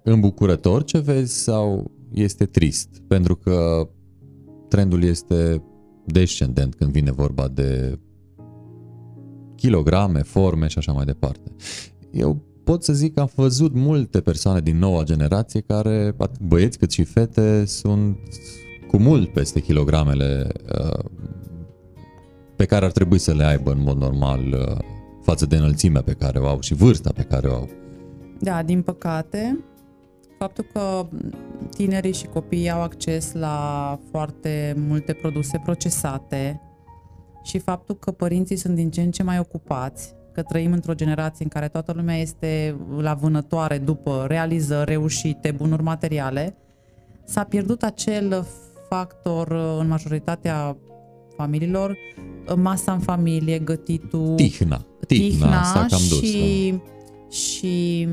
îmbucurător ce vezi sau este trist? Pentru că trendul este descendent când vine vorba de kilograme, forme și așa mai departe. Eu pot să zic că am văzut multe persoane din noua generație care, atât băieți cât și fete, sunt cu mult peste kilogramele uh, pe care ar trebui să le aibă în mod normal uh, față de înălțimea pe care o au și vârsta pe care o au. Da, din păcate, faptul că tinerii și copiii au acces la foarte multe produse procesate și faptul că părinții sunt din ce în ce mai ocupați că trăim într-o generație în care toată lumea este la vânătoare după realizări reușite, bunuri materiale, s-a pierdut acel factor în majoritatea familiilor, masa în familie, gătitul, tihna, tihna, tihna s-a cam dus, și, da. și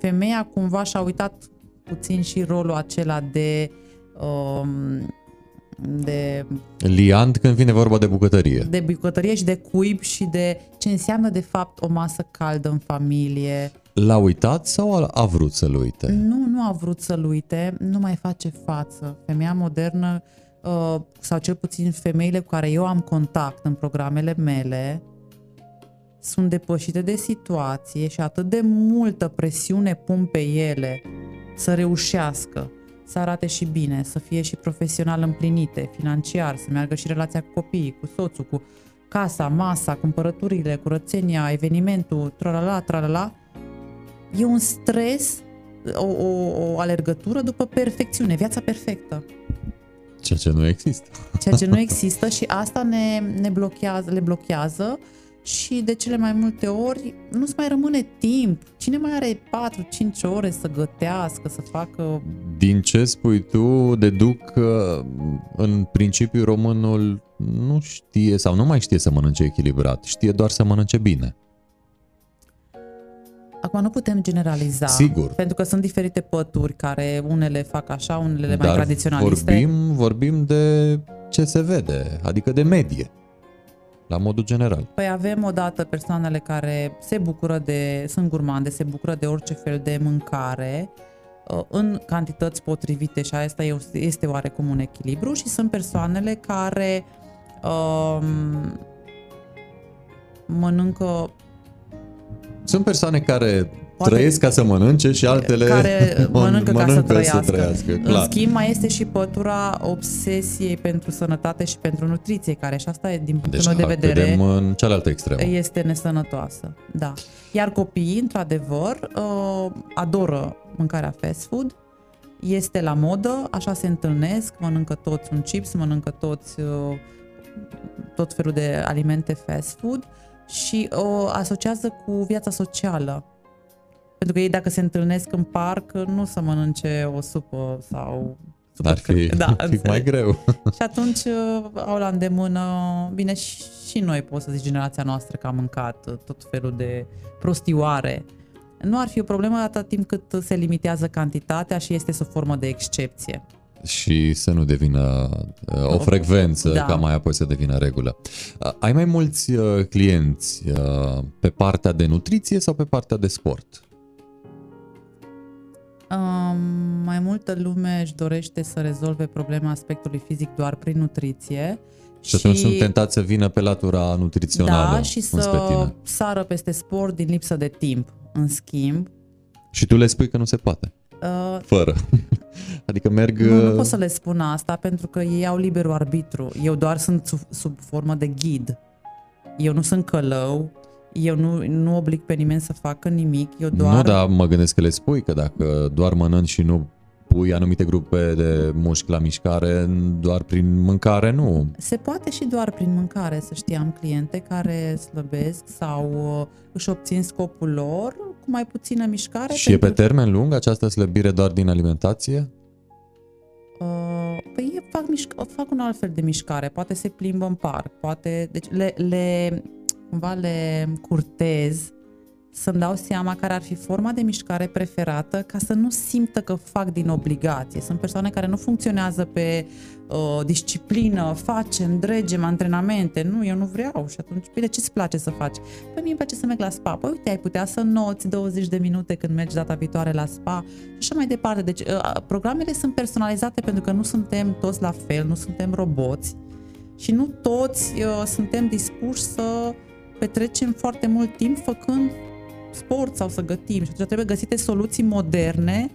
femeia cumva și-a uitat puțin și rolul acela de um, de... Liant când vine vorba de bucătărie. De bucătărie și de cuib și de ce înseamnă de fapt o masă caldă în familie. L-a uitat sau a vrut să-l uite? Nu, nu a vrut să-l uite, nu mai face față. Femeia modernă uh, sau cel puțin femeile cu care eu am contact în programele mele sunt depășite de situație și atât de multă presiune pun pe ele să reușească, să arate și bine, să fie și profesional împlinite, financiar, să meargă și relația cu copiii, cu soțul, cu casa, masa, cumpărăturile, curățenia, evenimentul, tralala, tralala, e un stres, o, o, o alergătură după perfecțiune, viața perfectă. Ceea ce nu există. Ceea ce nu există și asta ne, ne blochează, le blochează și de cele mai multe ori nu-ți mai rămâne timp. Cine mai are 4-5 ore să gătească, să facă... Din ce spui tu, deduc că în principiu românul nu știe sau nu mai știe să mănânce echilibrat, știe doar să mănânce bine. Acum nu putem generaliza, Sigur. pentru că sunt diferite pături care unele fac așa, unele mai Dar tradiționaliste. vorbim, vorbim de ce se vede, adică de medie, la modul general. Păi avem odată persoanele care se bucură de, sunt gurmande, se bucură de orice fel de mâncare uh, în cantități potrivite și asta e- este oarecum un echilibru și sunt persoanele care um, mănâncă Sunt persoane care Poate- trăiesc ca să mănânce și altele care mănâncă, ca să trăiască. Să trăiască În clar. schimb, mai este și pătura obsesiei pentru sănătate și pentru nutriție, care și asta e, din punctul Deci meu de vedere, vedem în cealaltă extremă. este nesănătoasă. Da. Iar copiii, într-adevăr, uh, adoră mâncarea fast food, este la modă, așa se întâlnesc, mănâncă toți un chips, mănâncă toți uh, tot felul de alimente fast food și o asociază cu viața socială. Pentru că ei dacă se întâlnesc în parc, nu o să mănânce o supă sau supă Ar fi, da, ar fi mai înțeleg. greu. Și atunci uh, au la îndemână, bine, și și noi poți să zici generația noastră că a mâncat uh, tot felul de prostioare. Nu ar fi o problemă atât timp cât se limitează cantitatea și este sub formă de excepție. Și să nu devină uh, o frecvență Da. ca mai apoi să devină regulă. Uh, Ai mai mulți uh, clienți uh, pe partea de nutriție sau pe partea de sport? Um, mai multă lume își dorește să rezolve problema aspectului fizic doar prin nutriție. Și atunci sunt tentați să vină pe latura nutrițională da, și înspre să tine. sară peste sport din lipsă de timp. În schimb, Și tu le spui că nu se poate. Uh, Fără. adică merg... Nu, nu uh, pot să le spun asta pentru că ei au liberul arbitru. Eu doar sunt sub, sub formă de ghid. Eu nu sunt călău, eu nu, nu oblig pe nimeni să facă nimic, eu doar... Nu, dar mă gândesc că le spui că dacă doar mănânci și nu pui anumite grupe de mușchi la mișcare, doar prin mâncare nu. Se poate și doar prin mâncare, să știi, am cliente care slăbesc sau uh, își obțin scopul lor cu mai puțină mișcare. Și e pe pentru- termen lung această slăbire doar din alimentație? Uh, păi ei fac, mișc- fac un alt fel de mișcare, poate se plimbă în parc, poate, deci le, le, cumva le curtez să-mi dau seama care ar fi forma de mișcare preferată ca să nu simtă că fac din obligație. Sunt persoane care nu funcționează pe uh, disciplină, facem, dregem, antrenamente. Nu, eu nu vreau și atunci, bine, ce-ți place să faci? Păi mie îmi place să merg la spa. Păi uite, ai putea să noți 20 de minute când mergi data viitoare la spa și așa mai departe. Deci uh, programele sunt personalizate pentru că nu suntem toți la fel, nu suntem roboți și nu toți uh, suntem dispuși să petrecem foarte mult timp făcând sport sau să gătim. Și atunci trebuie găsite soluții moderne,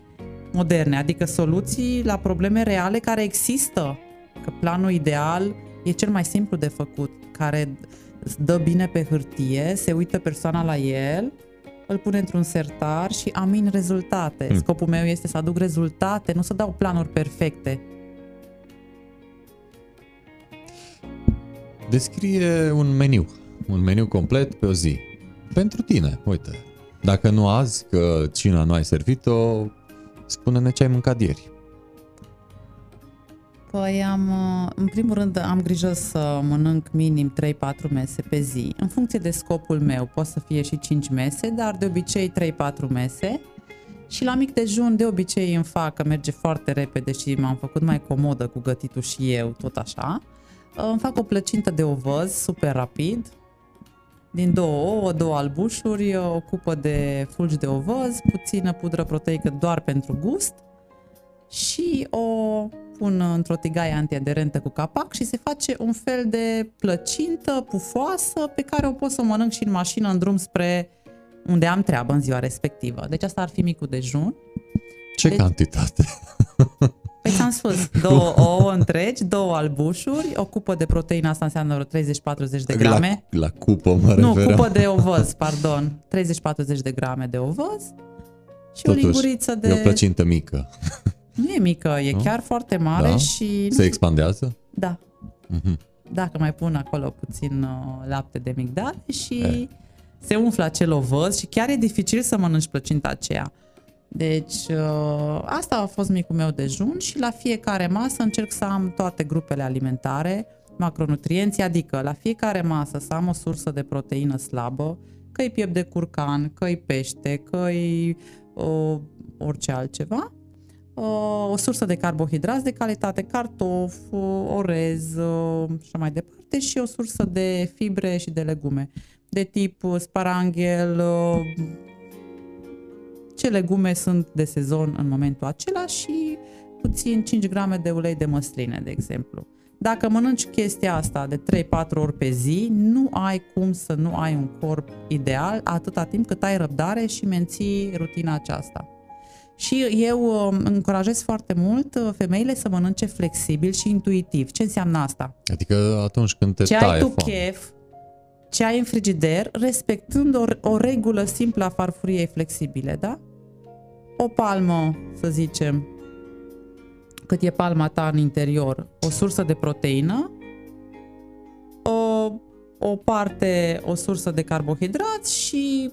moderne, adică soluții la probleme reale care există. Că planul ideal e cel mai simplu de făcut, care îți dă bine pe hârtie, se uită persoana la el, îl pune într-un sertar și amin rezultate. Hmm. Scopul meu este să aduc rezultate, nu să dau planuri perfecte. Descrie un meniu, un meniu complet pe o zi. Pentru tine, uite. Dacă nu azi, că cina nu ai servit-o, spune-ne ce ai mâncat ieri. Păi am, uh, în primul rând am grijă să mănânc minim 3-4 mese pe zi. În funcție de scopul meu, pot să fie și 5 mese, dar de obicei 3-4 mese. Și la mic dejun de obicei îmi fac, că merge foarte repede și m-am făcut mai comodă cu gătitul și eu, tot așa. Uh, Îmi fac o plăcintă de ovăz super rapid, din două ouă, două albușuri, o cupă de fulgi de ovăz, puțină pudră proteică doar pentru gust și o pun într-o tigaie antiaderentă cu capac și se face un fel de plăcintă pufoasă pe care o pot să o mănânc și în mașină în drum spre unde am treabă în ziua respectivă. Deci asta ar fi micul dejun. Ce deci, cantitate? Păi ți-am spus, două ouă întregi, două albușuri, o cupă de proteină, asta înseamnă 30-40 de grame. La, la cupă mă Nu, referam. cupă de ovăz, pardon. 30-40 de grame de ovăz și Totuși, o linguriță de... e o plăcintă mică. Nu e mică, e nu? chiar foarte mare da? și... Se expandează? Da. Uh-huh. Dacă mai pun acolo puțin uh, lapte de migdale și e. se umflă acel ovăz și chiar e dificil să mănânci plăcinta aceea. Deci uh, asta a fost micul meu dejun și la fiecare masă încerc să am toate grupele alimentare, macronutrienții, adică la fiecare masă să am o sursă de proteină slabă, că-i piept de curcan, că-i pește, că-i uh, orice altceva, uh, o sursă de carbohidrați de calitate, cartof, uh, orez uh, și așa mai departe și o sursă de fibre și de legume de tip sparanghel, ce legume sunt de sezon în momentul acela și puțin 5 grame de ulei de măsline, de exemplu. Dacă mănânci chestia asta de 3-4 ori pe zi, nu ai cum să nu ai un corp ideal atâta timp cât ai răbdare și menții rutina aceasta. Și eu um, încurajez foarte mult uh, femeile să mănânce flexibil și intuitiv. Ce înseamnă asta? Adică atunci când te ce taie ai tu chef, ce ai în frigider, respectând o, o regulă simplă a farfuriei flexibile, da? O palmă, să zicem, cât e palma ta în interior, o sursă de proteină, o, o parte, o sursă de carbohidrați și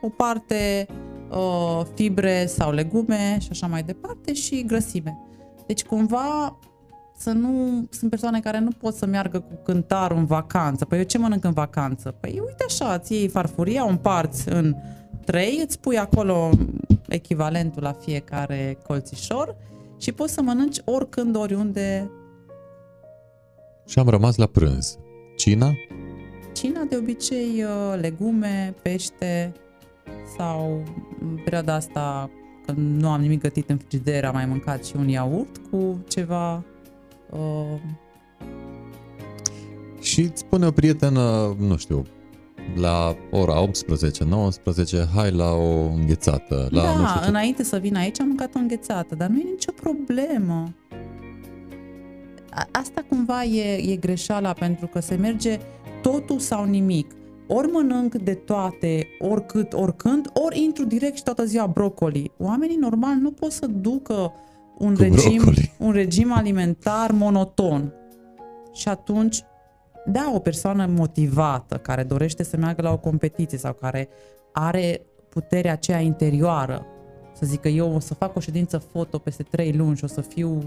o parte uh, fibre sau legume și așa mai departe și grăsime. Deci cumva să nu... Sunt persoane care nu pot să meargă cu cântarul în vacanță. Păi eu ce mănânc în vacanță? Păi uite așa, ți iei farfuria, o împarți în trei, îți pui acolo echivalentul la fiecare colțișor și poți să mănânci oricând, oriunde. Și am rămas la prânz. Cina? Cina, de obicei, uh, legume, pește sau în perioada asta, când nu am nimic gătit în frigider, am mai mâncat și un iaurt cu ceva Uh... Și îți spune o prietenă, nu știu, la ora 18-19, hai la o înghețată. La, da, nu știu ce... înainte să vin aici am mâncat o înghețată, dar nu e nicio problemă. Asta cumva e, e greșeala pentru că se merge totul sau nimic. Ori mănânc de toate, oricât, oricând, ori intru direct și toată ziua brocoli. Oamenii normal nu pot să ducă un regim, un regim alimentar monoton. Și atunci, da, o persoană motivată care dorește să meargă la o competiție sau care are puterea aceea interioară, să zică eu o să fac o ședință foto peste trei luni și o să fiu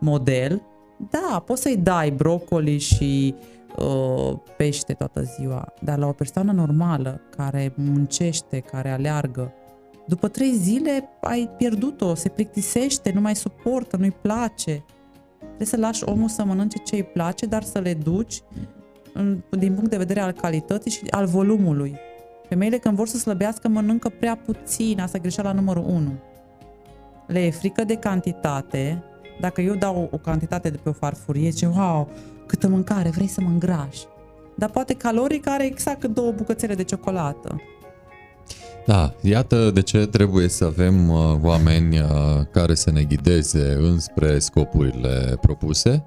model, da, poți să-i dai brocoli și uh, pește toată ziua, dar la o persoană normală care muncește, care aleargă, după trei zile ai pierdut-o, se plictisește, nu mai suportă, nu-i place. Trebuie să lași omul să mănânce ce îi place, dar să le duci din punct de vedere al calității și al volumului. Femeile când vor să slăbească mănâncă prea puțin, asta e greșeala numărul 1. Le e frică de cantitate. Dacă eu dau o cantitate de pe o farfurie, zice, wow, câtă mâncare, vrei să mă îngrași. Dar poate caloric are exact două bucățele de ciocolată. Da, iată de ce trebuie să avem uh, oameni uh, care să ne ghideze înspre scopurile propuse.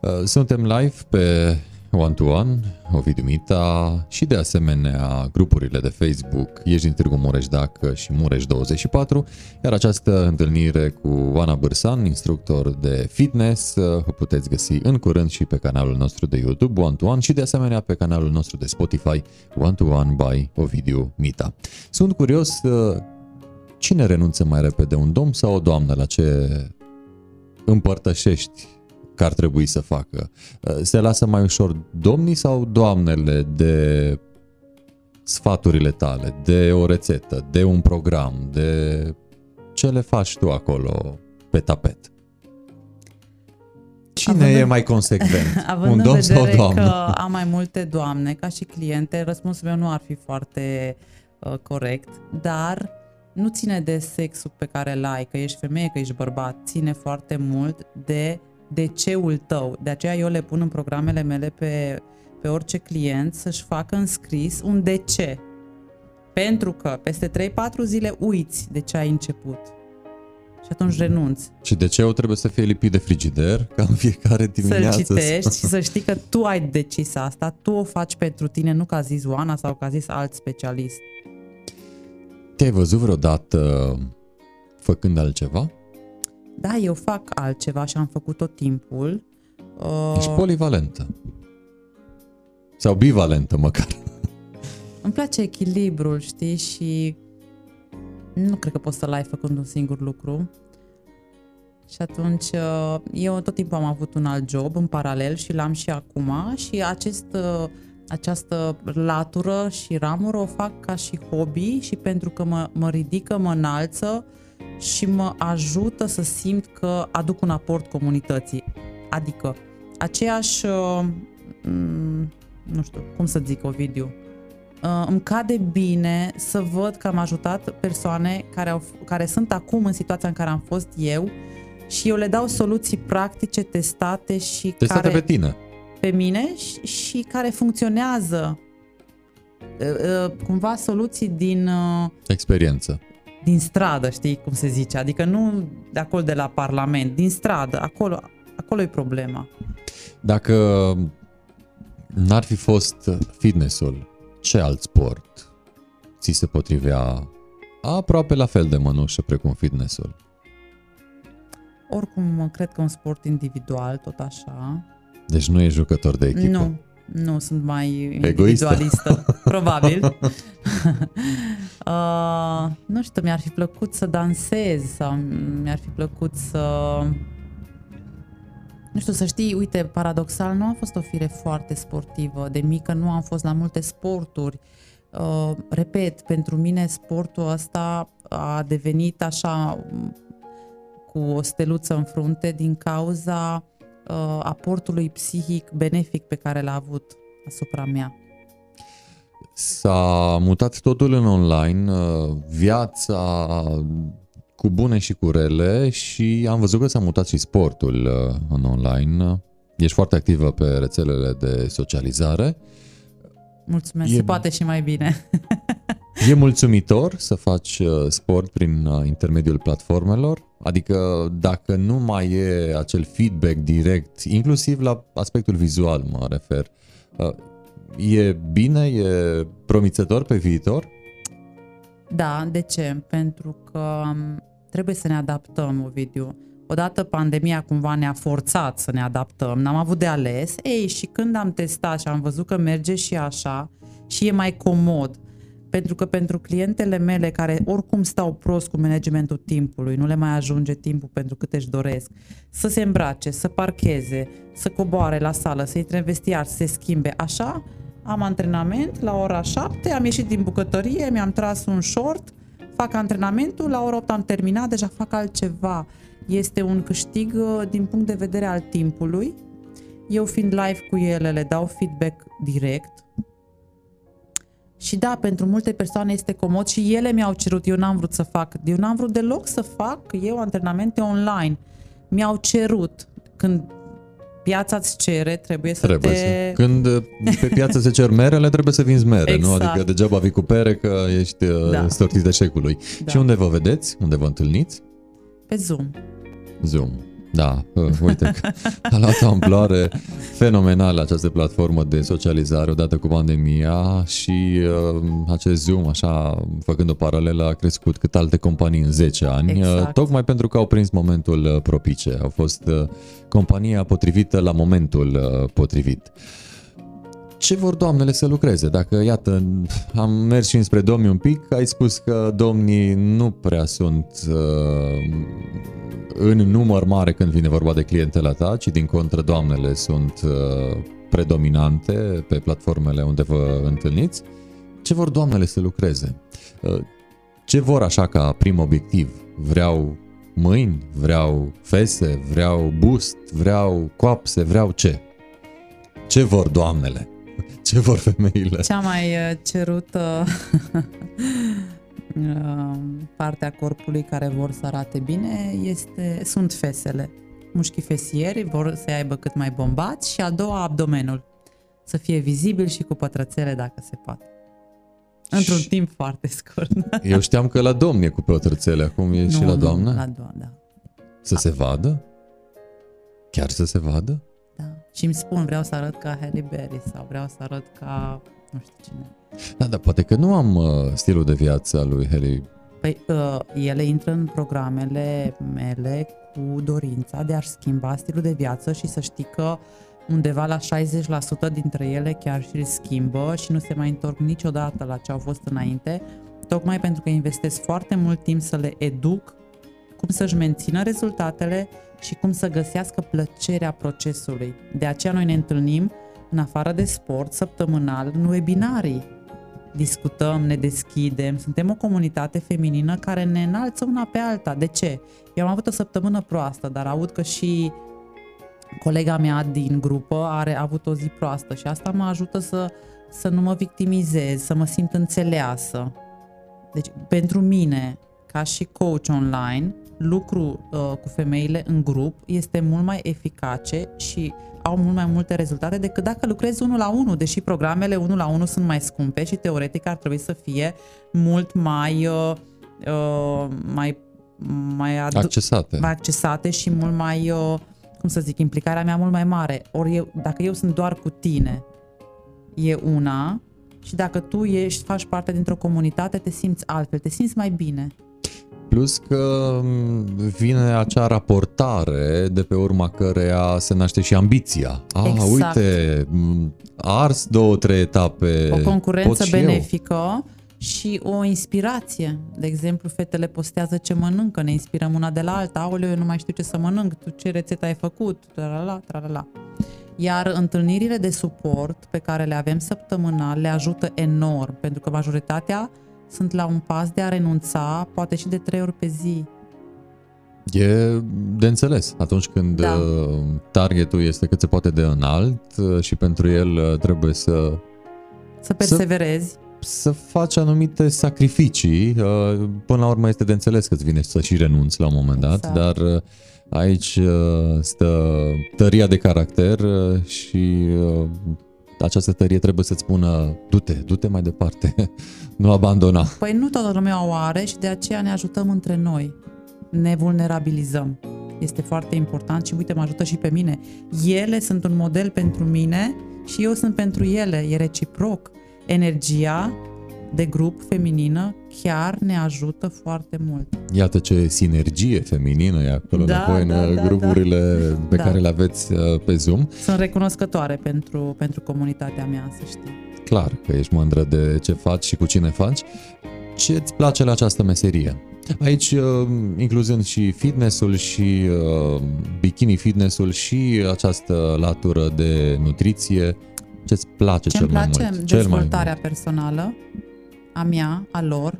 Uh, suntem live pe One to One, Ovidiu Mita și de asemenea grupurile de Facebook Ești din Târgu Mureș Dacă și Mureș24, iar această întâlnire cu Oana Bârsan, instructor de fitness, o puteți găsi în curând și pe canalul nostru de YouTube One to One și de asemenea pe canalul nostru de Spotify One to One by Ovidiu Mita. Sunt curios cine renunță mai repede, un domn sau o doamnă la ce împărtășești că ar trebui să facă? Uh, se lasă mai ușor domnii sau doamnele de sfaturile tale, de o rețetă, de un program, de ce le faci tu acolo pe tapet? Cine având e mai consecvent? Având un domn sau o doamnă? că am mai multe doamne ca și cliente, răspunsul meu nu ar fi foarte uh, corect, dar nu ține de sexul pe care îl ai, că ești femeie, că ești bărbat, ține foarte mult de de ceul tău. De aceea eu le pun în programele mele pe, pe orice client să-și facă înscris un de ce. Pentru că peste 3-4 zile uiți de ce ai început. Și atunci renunți. Și de ce eu trebuie să fie lipit de frigider ca în fiecare dimineață? Să-l citești și să știi că tu ai decis asta, tu o faci pentru tine, nu ca a zis Oana sau ca a zis alt specialist. Te-ai văzut vreodată făcând altceva? Da, eu fac altceva și am făcut tot timpul. Ești polivalentă. Sau bivalentă măcar. Îmi place echilibrul, știi, și nu cred că poți să-l ai făcând un singur lucru. Și atunci eu tot timpul am avut un alt job în paralel și l-am și acum și acest, această latură și ramură o fac ca și hobby și pentru că mă, mă ridică, mă înalță și mă ajută să simt că aduc un aport comunității. Adică aceeași, nu știu, cum să zic, Ovidiu, îmi cade bine să văd că am ajutat persoane care, au, care sunt acum în situația în care am fost eu și eu le dau soluții practice, testate și testate care, pe tine. Pe mine și, și care funcționează cumva soluții din experiență din stradă, știi cum se zice, adică nu de acolo de la Parlament, din stradă, acolo, acolo e problema. Dacă n-ar fi fost fitnessul, ce alt sport ți se potrivea aproape la fel de mănușă precum fitnessul? Oricum, cred că un sport individual, tot așa. Deci nu e jucător de echipă? Nu, nu, sunt mai individualistă, probabil. uh, nu știu, mi-ar fi plăcut să dansez sau mi-ar fi plăcut să... Nu știu, să știi, uite, paradoxal, nu am fost o fire foarte sportivă. De mică nu am fost la multe sporturi. Uh, repet, pentru mine sportul ăsta a devenit așa cu o steluță în frunte din cauza uh, aportului psihic benefic pe care l-a avut asupra mea. S-a mutat totul în online, uh, viața cu bune și cu rele și am văzut că s-a mutat și sportul uh, în online. Ești foarte activă pe rețelele de socializare. Mulțumesc, e, se poate și mai bine. e mulțumitor să faci uh, sport prin intermediul platformelor? Adică dacă nu mai e acel feedback direct, inclusiv la aspectul vizual mă refer, e bine, e promițător pe viitor? Da, de ce? Pentru că um, trebuie să ne adaptăm, Ovidiu. Odată pandemia cumva ne-a forțat să ne adaptăm, n-am avut de ales. Ei, și când am testat și am văzut că merge și așa și e mai comod, pentru că pentru clientele mele care oricum stau prost cu managementul timpului, nu le mai ajunge timpul pentru cât își doresc, să se îmbrace, să parcheze, să coboare la sală, să intre în vestiar, să se schimbe, așa, am antrenament la ora 7, am ieșit din bucătărie, mi-am tras un short, fac antrenamentul, la ora 8 am terminat, deja fac altceva. Este un câștig uh, din punct de vedere al timpului. Eu fiind live cu ele, le dau feedback direct, și da, pentru multe persoane este comod și ele mi-au cerut, eu n-am vrut să fac, eu n-am vrut deloc să fac eu antrenamente online. Mi-au cerut, când piața îți cere, trebuie să trebuie te... Să. Când pe piață se cer merele, trebuie să vinzi mere, exact. nu? Adică degeaba vii cu pere că ești uh, da. stortit eșecului. Da. Și unde vă vedeți? Unde vă întâlniți? Pe Zoom. Zoom. Da, uh, uite că a luat o amploare fenomenală această platformă de socializare odată cu pandemia și uh, acest Zoom, așa, făcând o paralelă, a crescut cât alte companii în 10 ani, uh, exact. uh, tocmai pentru că au prins momentul uh, propice. Au fost uh, compania potrivită la momentul uh, potrivit. Ce vor doamnele să lucreze? Dacă, iată, am mers și înspre domnii un pic, ai spus că domnii nu prea sunt uh, în număr mare când vine vorba de clientela ta, ci din contră doamnele sunt uh, predominante pe platformele unde vă întâlniți. Ce vor doamnele să lucreze? Uh, ce vor așa ca prim obiectiv? Vreau mâini, vreau fese, vreau bust, vreau coapse, vreau ce? Ce vor doamnele? Ce vor femeile? Cea mai uh, cerută uh, partea corpului care vor să arate bine este, sunt fesele. Mușchii fesieri vor să aibă cât mai bombați și a doua abdomenul. Să fie vizibil și cu pătrățele dacă se poate. Într-un Și- timp foarte scurt. Eu știam că la domn e cu pătrățele, acum e și Nu, la nu, doamnă? La doamnă, da. Să se vadă? Chiar să se vadă? Da. Și îmi spun, vreau să arăt ca Halle Berry sau vreau să arăt ca nu știu cine. Da, dar poate că nu am uh, stilul de viață al lui Harry. Păi, uh, ele intră în programele mele cu dorința de a-și schimba stilul de viață și să știi că undeva la 60% dintre ele chiar și îl schimbă și nu se mai întorc niciodată la ce au fost înainte, tocmai pentru că investesc foarte mult timp să le educ cum să-și mențină rezultatele și cum să găsească plăcerea procesului. De aceea noi ne întâlnim în afară de sport, săptămânal, în webinarii. Discutăm, ne deschidem, suntem o comunitate feminină care ne înalță una pe alta. De ce? Eu am avut o săptămână proastă, dar aud că și colega mea din grupă are a avut o zi proastă și asta mă ajută să, să nu mă victimizez, să mă simt înțeleasă. Deci, pentru mine, ca și coach online, lucru uh, cu femeile în grup este mult mai eficace și au mult mai multe rezultate decât dacă lucrezi unul la unul, deși programele unul la unul sunt mai scumpe și teoretic ar trebui să fie mult mai uh, uh, mai mai, adu- Accesate. mai accesate și mult mai, uh, cum să zic, implicarea mea mult mai mare. Ori eu, dacă eu sunt doar cu tine, e una și dacă tu ești, faci parte dintr-o comunitate, te simți altfel, te simți mai bine. Plus că m, vine acea raportare de pe urma căreia se naște și ambiția. Ah, Exact. uite, m, a ars două, trei etape. O concurență pot și eu. benefică și o inspirație. De exemplu, fetele postează ce mănâncă, ne inspirăm una de la alta. Aoleu, eu nu mai știu ce să mănânc, tu ce rețetă ai făcut, tralala, tralala. Iar întâlnirile de suport pe care le avem săptămânal le ajută enorm, pentru că majoritatea sunt la un pas de a renunța, poate și de trei ori pe zi. E de înțeles. Atunci când Da. uh, targetul este cât se poate de înalt uh, și pentru el uh, trebuie să, Să perseverezi. să faci anumite sacrificii. uh, Până la urmă este de înțeles că îți vine să și renunți la un moment dat, Exact. dar uh, aici uh, stă tăria de caracter uh, și uh, această tărie trebuie să-ți spună du-te, du-te mai departe, nu abandona. Păi nu toată lumea o are și de aceea ne ajutăm între noi. Ne vulnerabilizăm. Este foarte important și uite, mă ajută și pe mine. Ele sunt un model pentru mine și eu sunt pentru ele. E reciproc. Energia de grup feminină chiar ne ajută foarte mult. Iată ce sinergie feminină e acolo Da, înapoi în da, uh, da, grupurile pe Da. care le aveți uh, pe Zoom. Sunt recunoscătoare pentru, pentru comunitatea mea, să știi. Clar că ești mândră de ce faci și cu cine faci. Ce îți place la această meserie? Aici, uh, incluzând și fitnessul și uh, bikini fitnessul și această latură de nutriție, ce-ți place Ce cel îmi place? mai mult? Cel mai Dezvoltarea mult. personală a mea, a lor.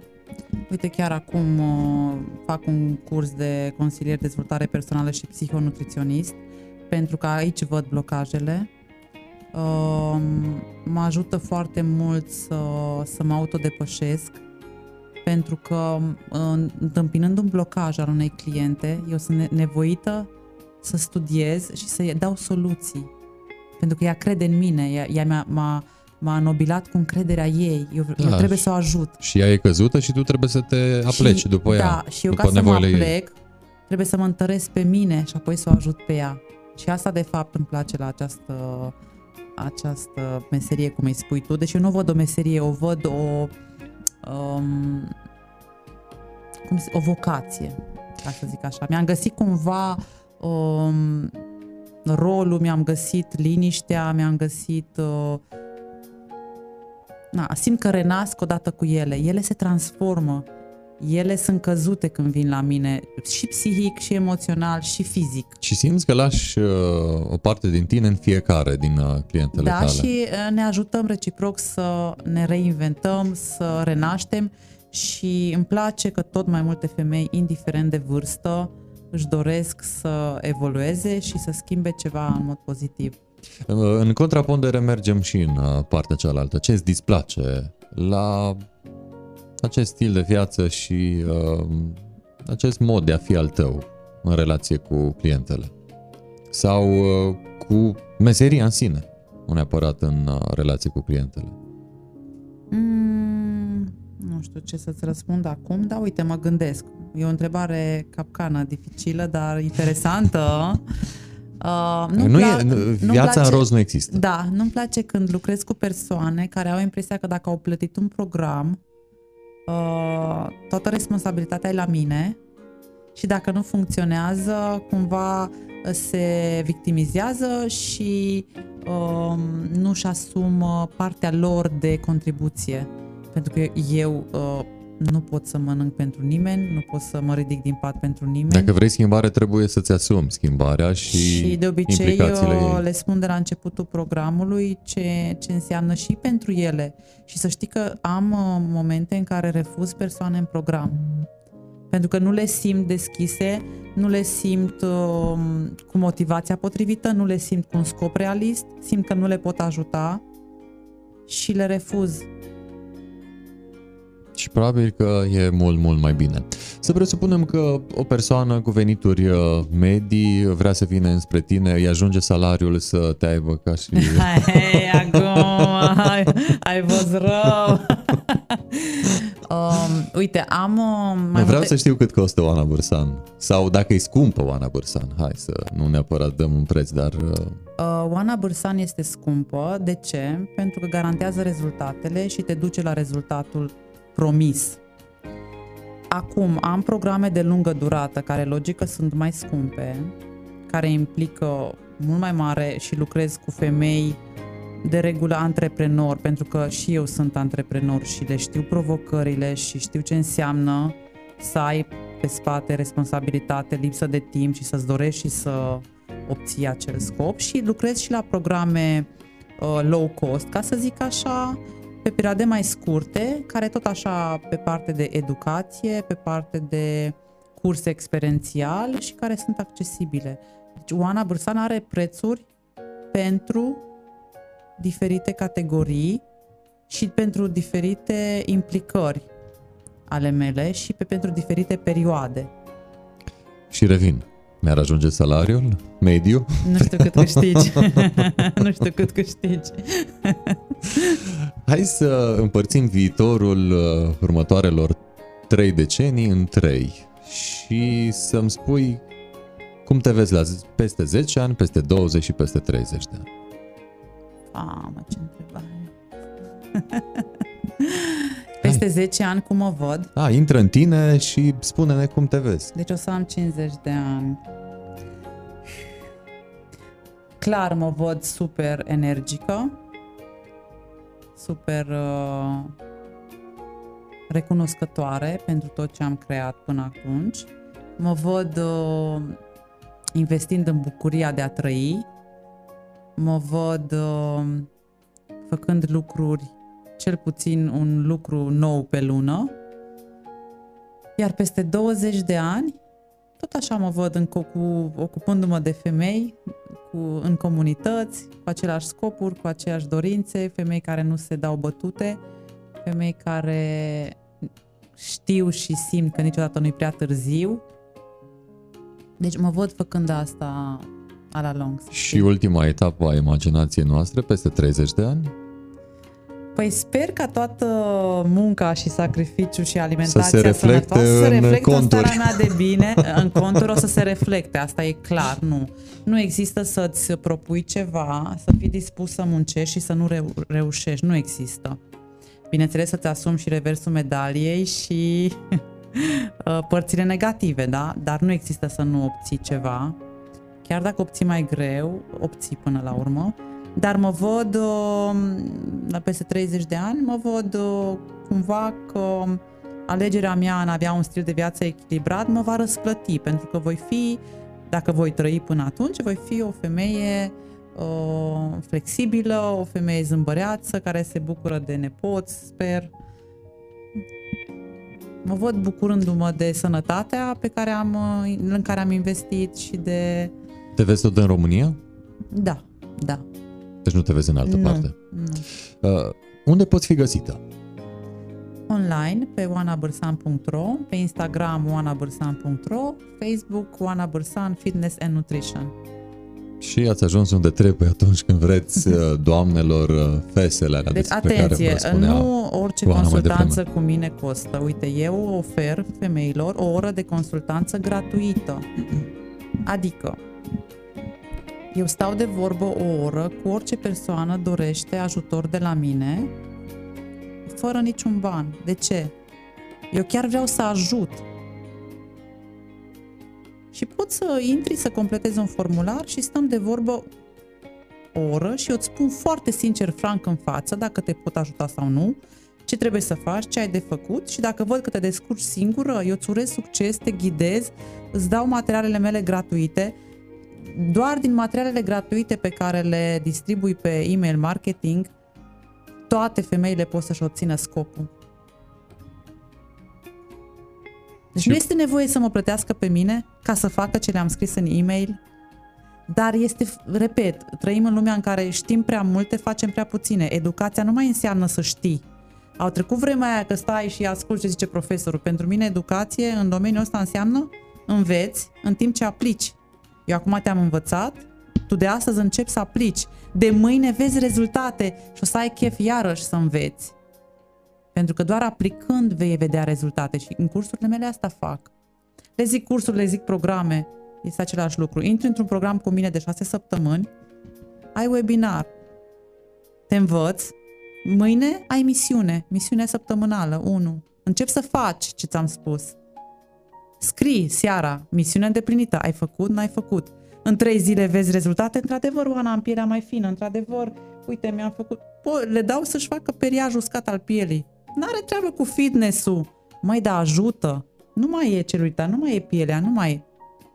Uite, chiar acum uh, fac un curs de consilier de dezvoltare personală și psihonutriționist, pentru că aici văd blocajele. Uh, mă ajută foarte mult să, să mă autodepășesc, pentru că uh, întâmpinând un blocaj al unei cliente, eu sunt ne- nevoită să studiez și să dau soluții pentru că ea crede în mine, ea, ea m-a, m-a, m-a înobilat cu încrederea ei, eu, Da, eu trebuie și- să o ajut. Și ea e căzută și tu trebuie să te apleci și, după ea. Da, și eu după ca să mă nevoile ei. aplec, trebuie să mă întăresc pe mine și apoi să o ajut pe ea. Și asta de fapt îmi place la această, această meserie, cum îi spui tu. Deci eu nu văd o meserie, o văd o, um, cum se, o vocație, ca să zic așa. Mi-am găsit cumva um, rolul, mi-am găsit liniștea, mi-am găsit... Uh, na, simt că renasc odată cu ele. Ele se transformă. Ele sunt căzute când vin la mine, și psihic, și emoțional, și fizic. Și simți că lași uh, o parte din tine în fiecare din uh, clientele Da, tale. și uh, ne ajutăm reciproc să ne reinventăm, să renaștem și îmi place că tot mai multe femei, indiferent de vârstă, își doresc să evolueze și să schimbe ceva în mod pozitiv. Uh, În contrapondere mergem și în uh, partea cealaltă. Ce îți displace la acest stil de viață și uh, acest mod de a fi al tău în relație cu clientele sau uh, cu meseria în sine, nu neapărat în uh, relație cu clientele. Mm, nu știu ce să-ți răspund acum, dar uite, mă gândesc. E o întrebare capcană, dificilă, dar interesantă. Uh, nu nu pla- e, nu, viața place, în roz nu există. Da, nu-mi place când lucrez cu persoane care au impresia că dacă au plătit un program, uh, toată responsabilitatea e la mine și dacă nu funcționează, cumva se victimizează și uh, nu-și asumă partea lor de contribuție. Pentru că eu uh, nu pot să mănânc pentru nimeni, nu pot să mă ridic din pat pentru nimeni. Dacă vrei schimbare, trebuie să-ți asumi schimbarea și Și de obicei eu le spun de la începutul programului ce, ce înseamnă și pentru ele. Și să știi că am uh, momente în care refuz persoane în program. Pentru că nu le simt deschise, nu le simt uh, cu motivația potrivită, nu le simt cu un scop realist, simt că nu le pot ajuta și le refuz și probabil că e mult, mult mai bine. Să presupunem că o persoană cu venituri uh, medii vrea să vină înspre tine, îi ajunge salariul să te aibă ca și... Hei, acum ai, ai fost rău! um, uite, am... Uh, mai Vreau multe... să știu cât costă Oana Bursan. Sau dacă e scumpă Oana Bursan. Hai să nu neapărat dăm un preț, dar... Uh... Uh, Oana Bursan este scumpă. De ce? Pentru că garantează rezultatele și te duce la rezultatul promis. Acum am programe de lungă durată care logică sunt mai scumpe, care implică mult mai mare și lucrez cu femei de regulă antreprenori, pentru că și eu sunt antreprenor și le știu provocările și știu ce înseamnă să ai pe spate responsabilitate, lipsă de timp și să-ți dorești și să obții acel scop și lucrez și la programe uh, low cost, ca să zic așa, pe perioade mai scurte, care tot așa pe parte de educație, pe parte de curs experiențial și care sunt accesibile. Deci Oana Bursan are prețuri pentru diferite categorii și pentru diferite implicări ale mele și pe pentru diferite perioade. Și revin. Mi-ar ajunge salariul mediu? Nu știu cât câștigi. nu știu cât câștigi. Hai să împărțim viitorul uh, următoarelor trei decenii în trei și să-mi spui cum te vezi la peste 10 ani, peste 20 și peste 30 de ani. Mamă, ce întrebare. Peste Hai. 10 ani cum mă văd? Da, intră în tine și spune-ne cum te vezi. Deci o să am 50 de ani. Clar mă văd super energică, super uh, recunoscătoare pentru tot ce am creat până atunci. Mă văd uh, investind în bucuria de a trăi. Mă văd uh, făcând lucruri cel puțin un lucru nou pe lună, iar peste 20 de ani, tot așa mă văd în, cu, ocupându-mă de femei cu, în comunități, cu aceleași scopuri, cu aceleași dorințe, femei care nu se dau bătute, femei care știu și simt că niciodată nu-i prea târziu. Deci mă văd făcând asta a la long. Și ultima etapă a imaginației noastre, peste 30 de ani? Păi sper ca toată munca și sacrificiul și alimentația să se reflecte sănătoasă să se reflecte în starea mea de bine. În conturi o să se reflecte, asta e clar, nu. Nu există să-ți propui ceva, să fii dispus să muncești și să nu reu- reușești. Nu există. Bineînțeles să-ți asumi și reversul medaliei și părțile negative, da? Dar nu există să nu obții ceva. Chiar dacă obții mai greu, obții până la urmă dar mă văd, uh, la peste 30 de ani, mă văd uh, cumva că alegerea mea în a avea un stil de viață echilibrat mă va răsplăti, pentru că voi fi, dacă voi trăi până atunci, voi fi o femeie uh, flexibilă, o femeie zâmbăreață, care se bucură de nepoți, sper. Mă văd bucurându-mă de sănătatea pe care am, în care am investit și de... Te vezi tot în România? Da, da. Deci nu te vezi în altă nu, parte. Nu. Uh, unde poți fi găsită? online pe oanabârsan.ro, pe Instagram oanabârsan.ro, Facebook Oana Bârsan Fitness and Nutrition. Și ați ajuns unde trebuie atunci când vreți uh, doamnelor uh, fesele alea Deci despre atenție, care vă spunea nu orice Oana mai consultanță devreme. cu mine costă. Uite, eu ofer femeilor o oră de consultanță gratuită. Adică, eu stau de vorbă o oră cu orice persoană dorește ajutor de la mine, fără niciun ban. De ce? Eu chiar vreau să ajut. Și poți să intri să completezi un formular și stăm de vorbă o oră și eu îți spun foarte sincer, franc în față, dacă te pot ajuta sau nu, ce trebuie să faci, ce ai de făcut și dacă văd că te descurci singură, eu îți urez succes, te ghidez, îți dau materialele mele gratuite. Doar din materialele gratuite pe care le distribui pe email marketing, toate femeile pot să-și obțină scopul. Deci Și- nu este nevoie să mă plătească pe mine ca să facă ce le-am scris în e-mail, dar este, repet, trăim în lumea în care știm prea multe, facem prea puține. Educația nu mai înseamnă să știi. Au trecut vremea aia că stai și asculti ce zice profesorul. Pentru mine educație în domeniul ăsta înseamnă înveți în timp ce aplici. Eu acum te-am învățat, tu de astăzi începi să aplici. De mâine vezi rezultate și o să ai chef iarăși să înveți. Pentru că doar aplicând vei vedea rezultate și în cursurile mele asta fac. Le zic cursuri, le zic programe, este același lucru. Intri într-un program cu mine de șase săptămâni, ai webinar, te învăț, mâine ai misiune, misiune săptămânală, 1. Începi să faci ce ți-am spus. Scrii seara, misiune îndeplinită, ai făcut, n-ai făcut. În trei zile vezi rezultate, într-adevăr, Oana, am pielea mai fină, într-adevăr, uite, mi-am făcut... Po- le dau să-și facă periajul uscat al pielii. N-are treabă cu fitness-ul. Mai da, ajută. Nu mai e celuita, nu mai e pielea, nu mai e.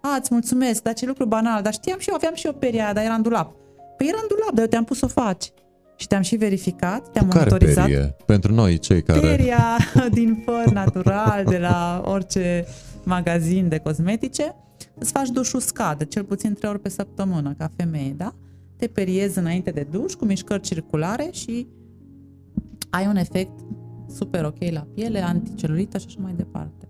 A, îți mulțumesc, dar ce lucru banal, dar știam și eu, aveam și eu peria, dar era în dulap. Păi era în dulap, dar eu te-am pus să o faci. Și te-am și verificat, te-am Care monitorizat. perie? Pentru noi, cei care... Peria din făr natural, de la orice magazin de cosmetice, îți faci duș uscat, de cel puțin 3 ori pe săptămână, ca femeie, da? Te periezi înainte de duș cu mișcări circulare și ai un efect super ok la piele, anticelulită și așa mai departe.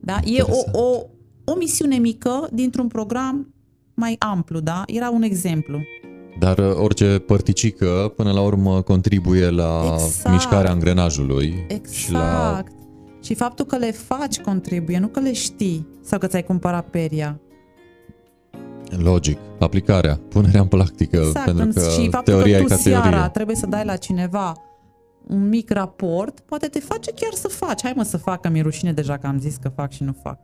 Da? E Interesant. o, o, o misiune mică dintr-un program mai amplu, da? Era un exemplu. Dar uh, orice părticică, până la urmă, contribuie la Exact. mișcarea angrenajului Exact. și la Și faptul că le faci contribuie, nu că le știi sau că ți-ai cumpărat peria. logic, aplicarea, punerea în practică, Exact. pentru În- că și faptul teoria că e tu ca seara teorie. trebuie să dai la cineva un mic raport, poate te face chiar să faci. Hai mă să fac, că mi-e rușine deja că am zis că fac și nu fac.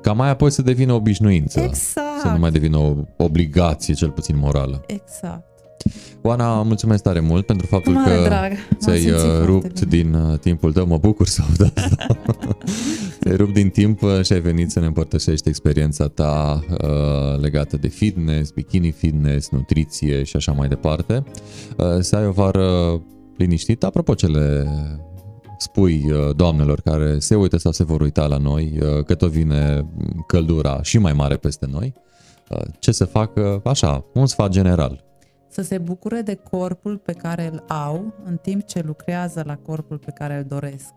Ca mai apoi să devină obișnuință. Exact. Să nu mai devină o obligație, cel puțin morală. Exact. Oana, mulțumesc tare mult pentru faptul Mare că drag. M-am ți-ai simțit uh, foarte rupt bine. din uh, timpul tău. Mă bucur să aud asta. ți-ai rupt din timp uh, și ai venit să ne împărtășești experiența ta uh, legată de fitness, bikini fitness, nutriție și așa mai departe. Uh, să ai o vară liniștită. Apropo ce le spui uh, doamnelor care se uită sau se vor uita la noi, uh, că tot vine căldura și mai mare peste noi, uh, ce să facă, așa, un sfat general. Să se bucure de corpul pe care îl au în timp ce lucrează la corpul pe care îl doresc.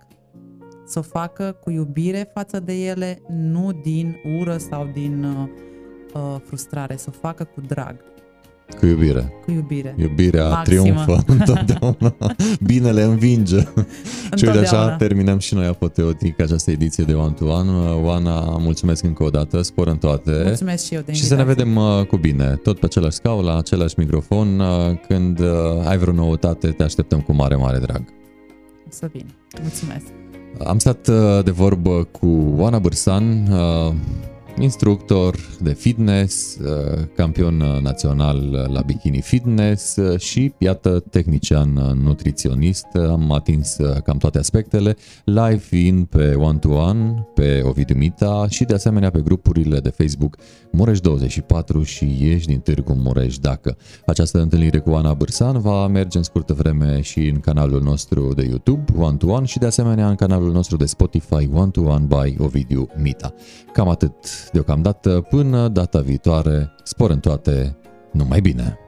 Să o facă cu iubire față de ele, nu din ură sau din uh, uh, frustrare. Să o facă cu drag, Cu iubire. cu iubire. Iubirea Maximă. triumfă întotdeauna. Binele învinge. și uite așa Întotdeauna. terminăm și noi apoteotic această ediție de One to One. Oana, mulțumesc încă o dată, spor în toate. Mulțumesc și eu de Și să ne invitație. vedem uh, cu bine, tot pe același scaun, la același microfon. uh, Când uh, ai vreo noutate, te așteptăm cu mare, mare drag. O să vin. Mulțumesc. Am stat uh, de vorbă cu Oana Bârsan, uh, instructor de fitness, uh, campion uh, național la bikini fitness uh, și, iată, tehnician uh, nutriționist. Am atins uh, cam toate aspectele, live fiind pe One to One, pe Ovidiu Mita și de asemenea pe grupurile de Facebook Mureș24 și Ieși din Târgu Mureș dacă. Această întâlnire cu Ana Bârsan va merge în scurtă vreme și în canalul nostru de YouTube One to One și de asemenea în canalul nostru de Spotify One to One by Ovidiu Mita. Cam atât deocamdată, până data viitoare, spor în toate, numai bine!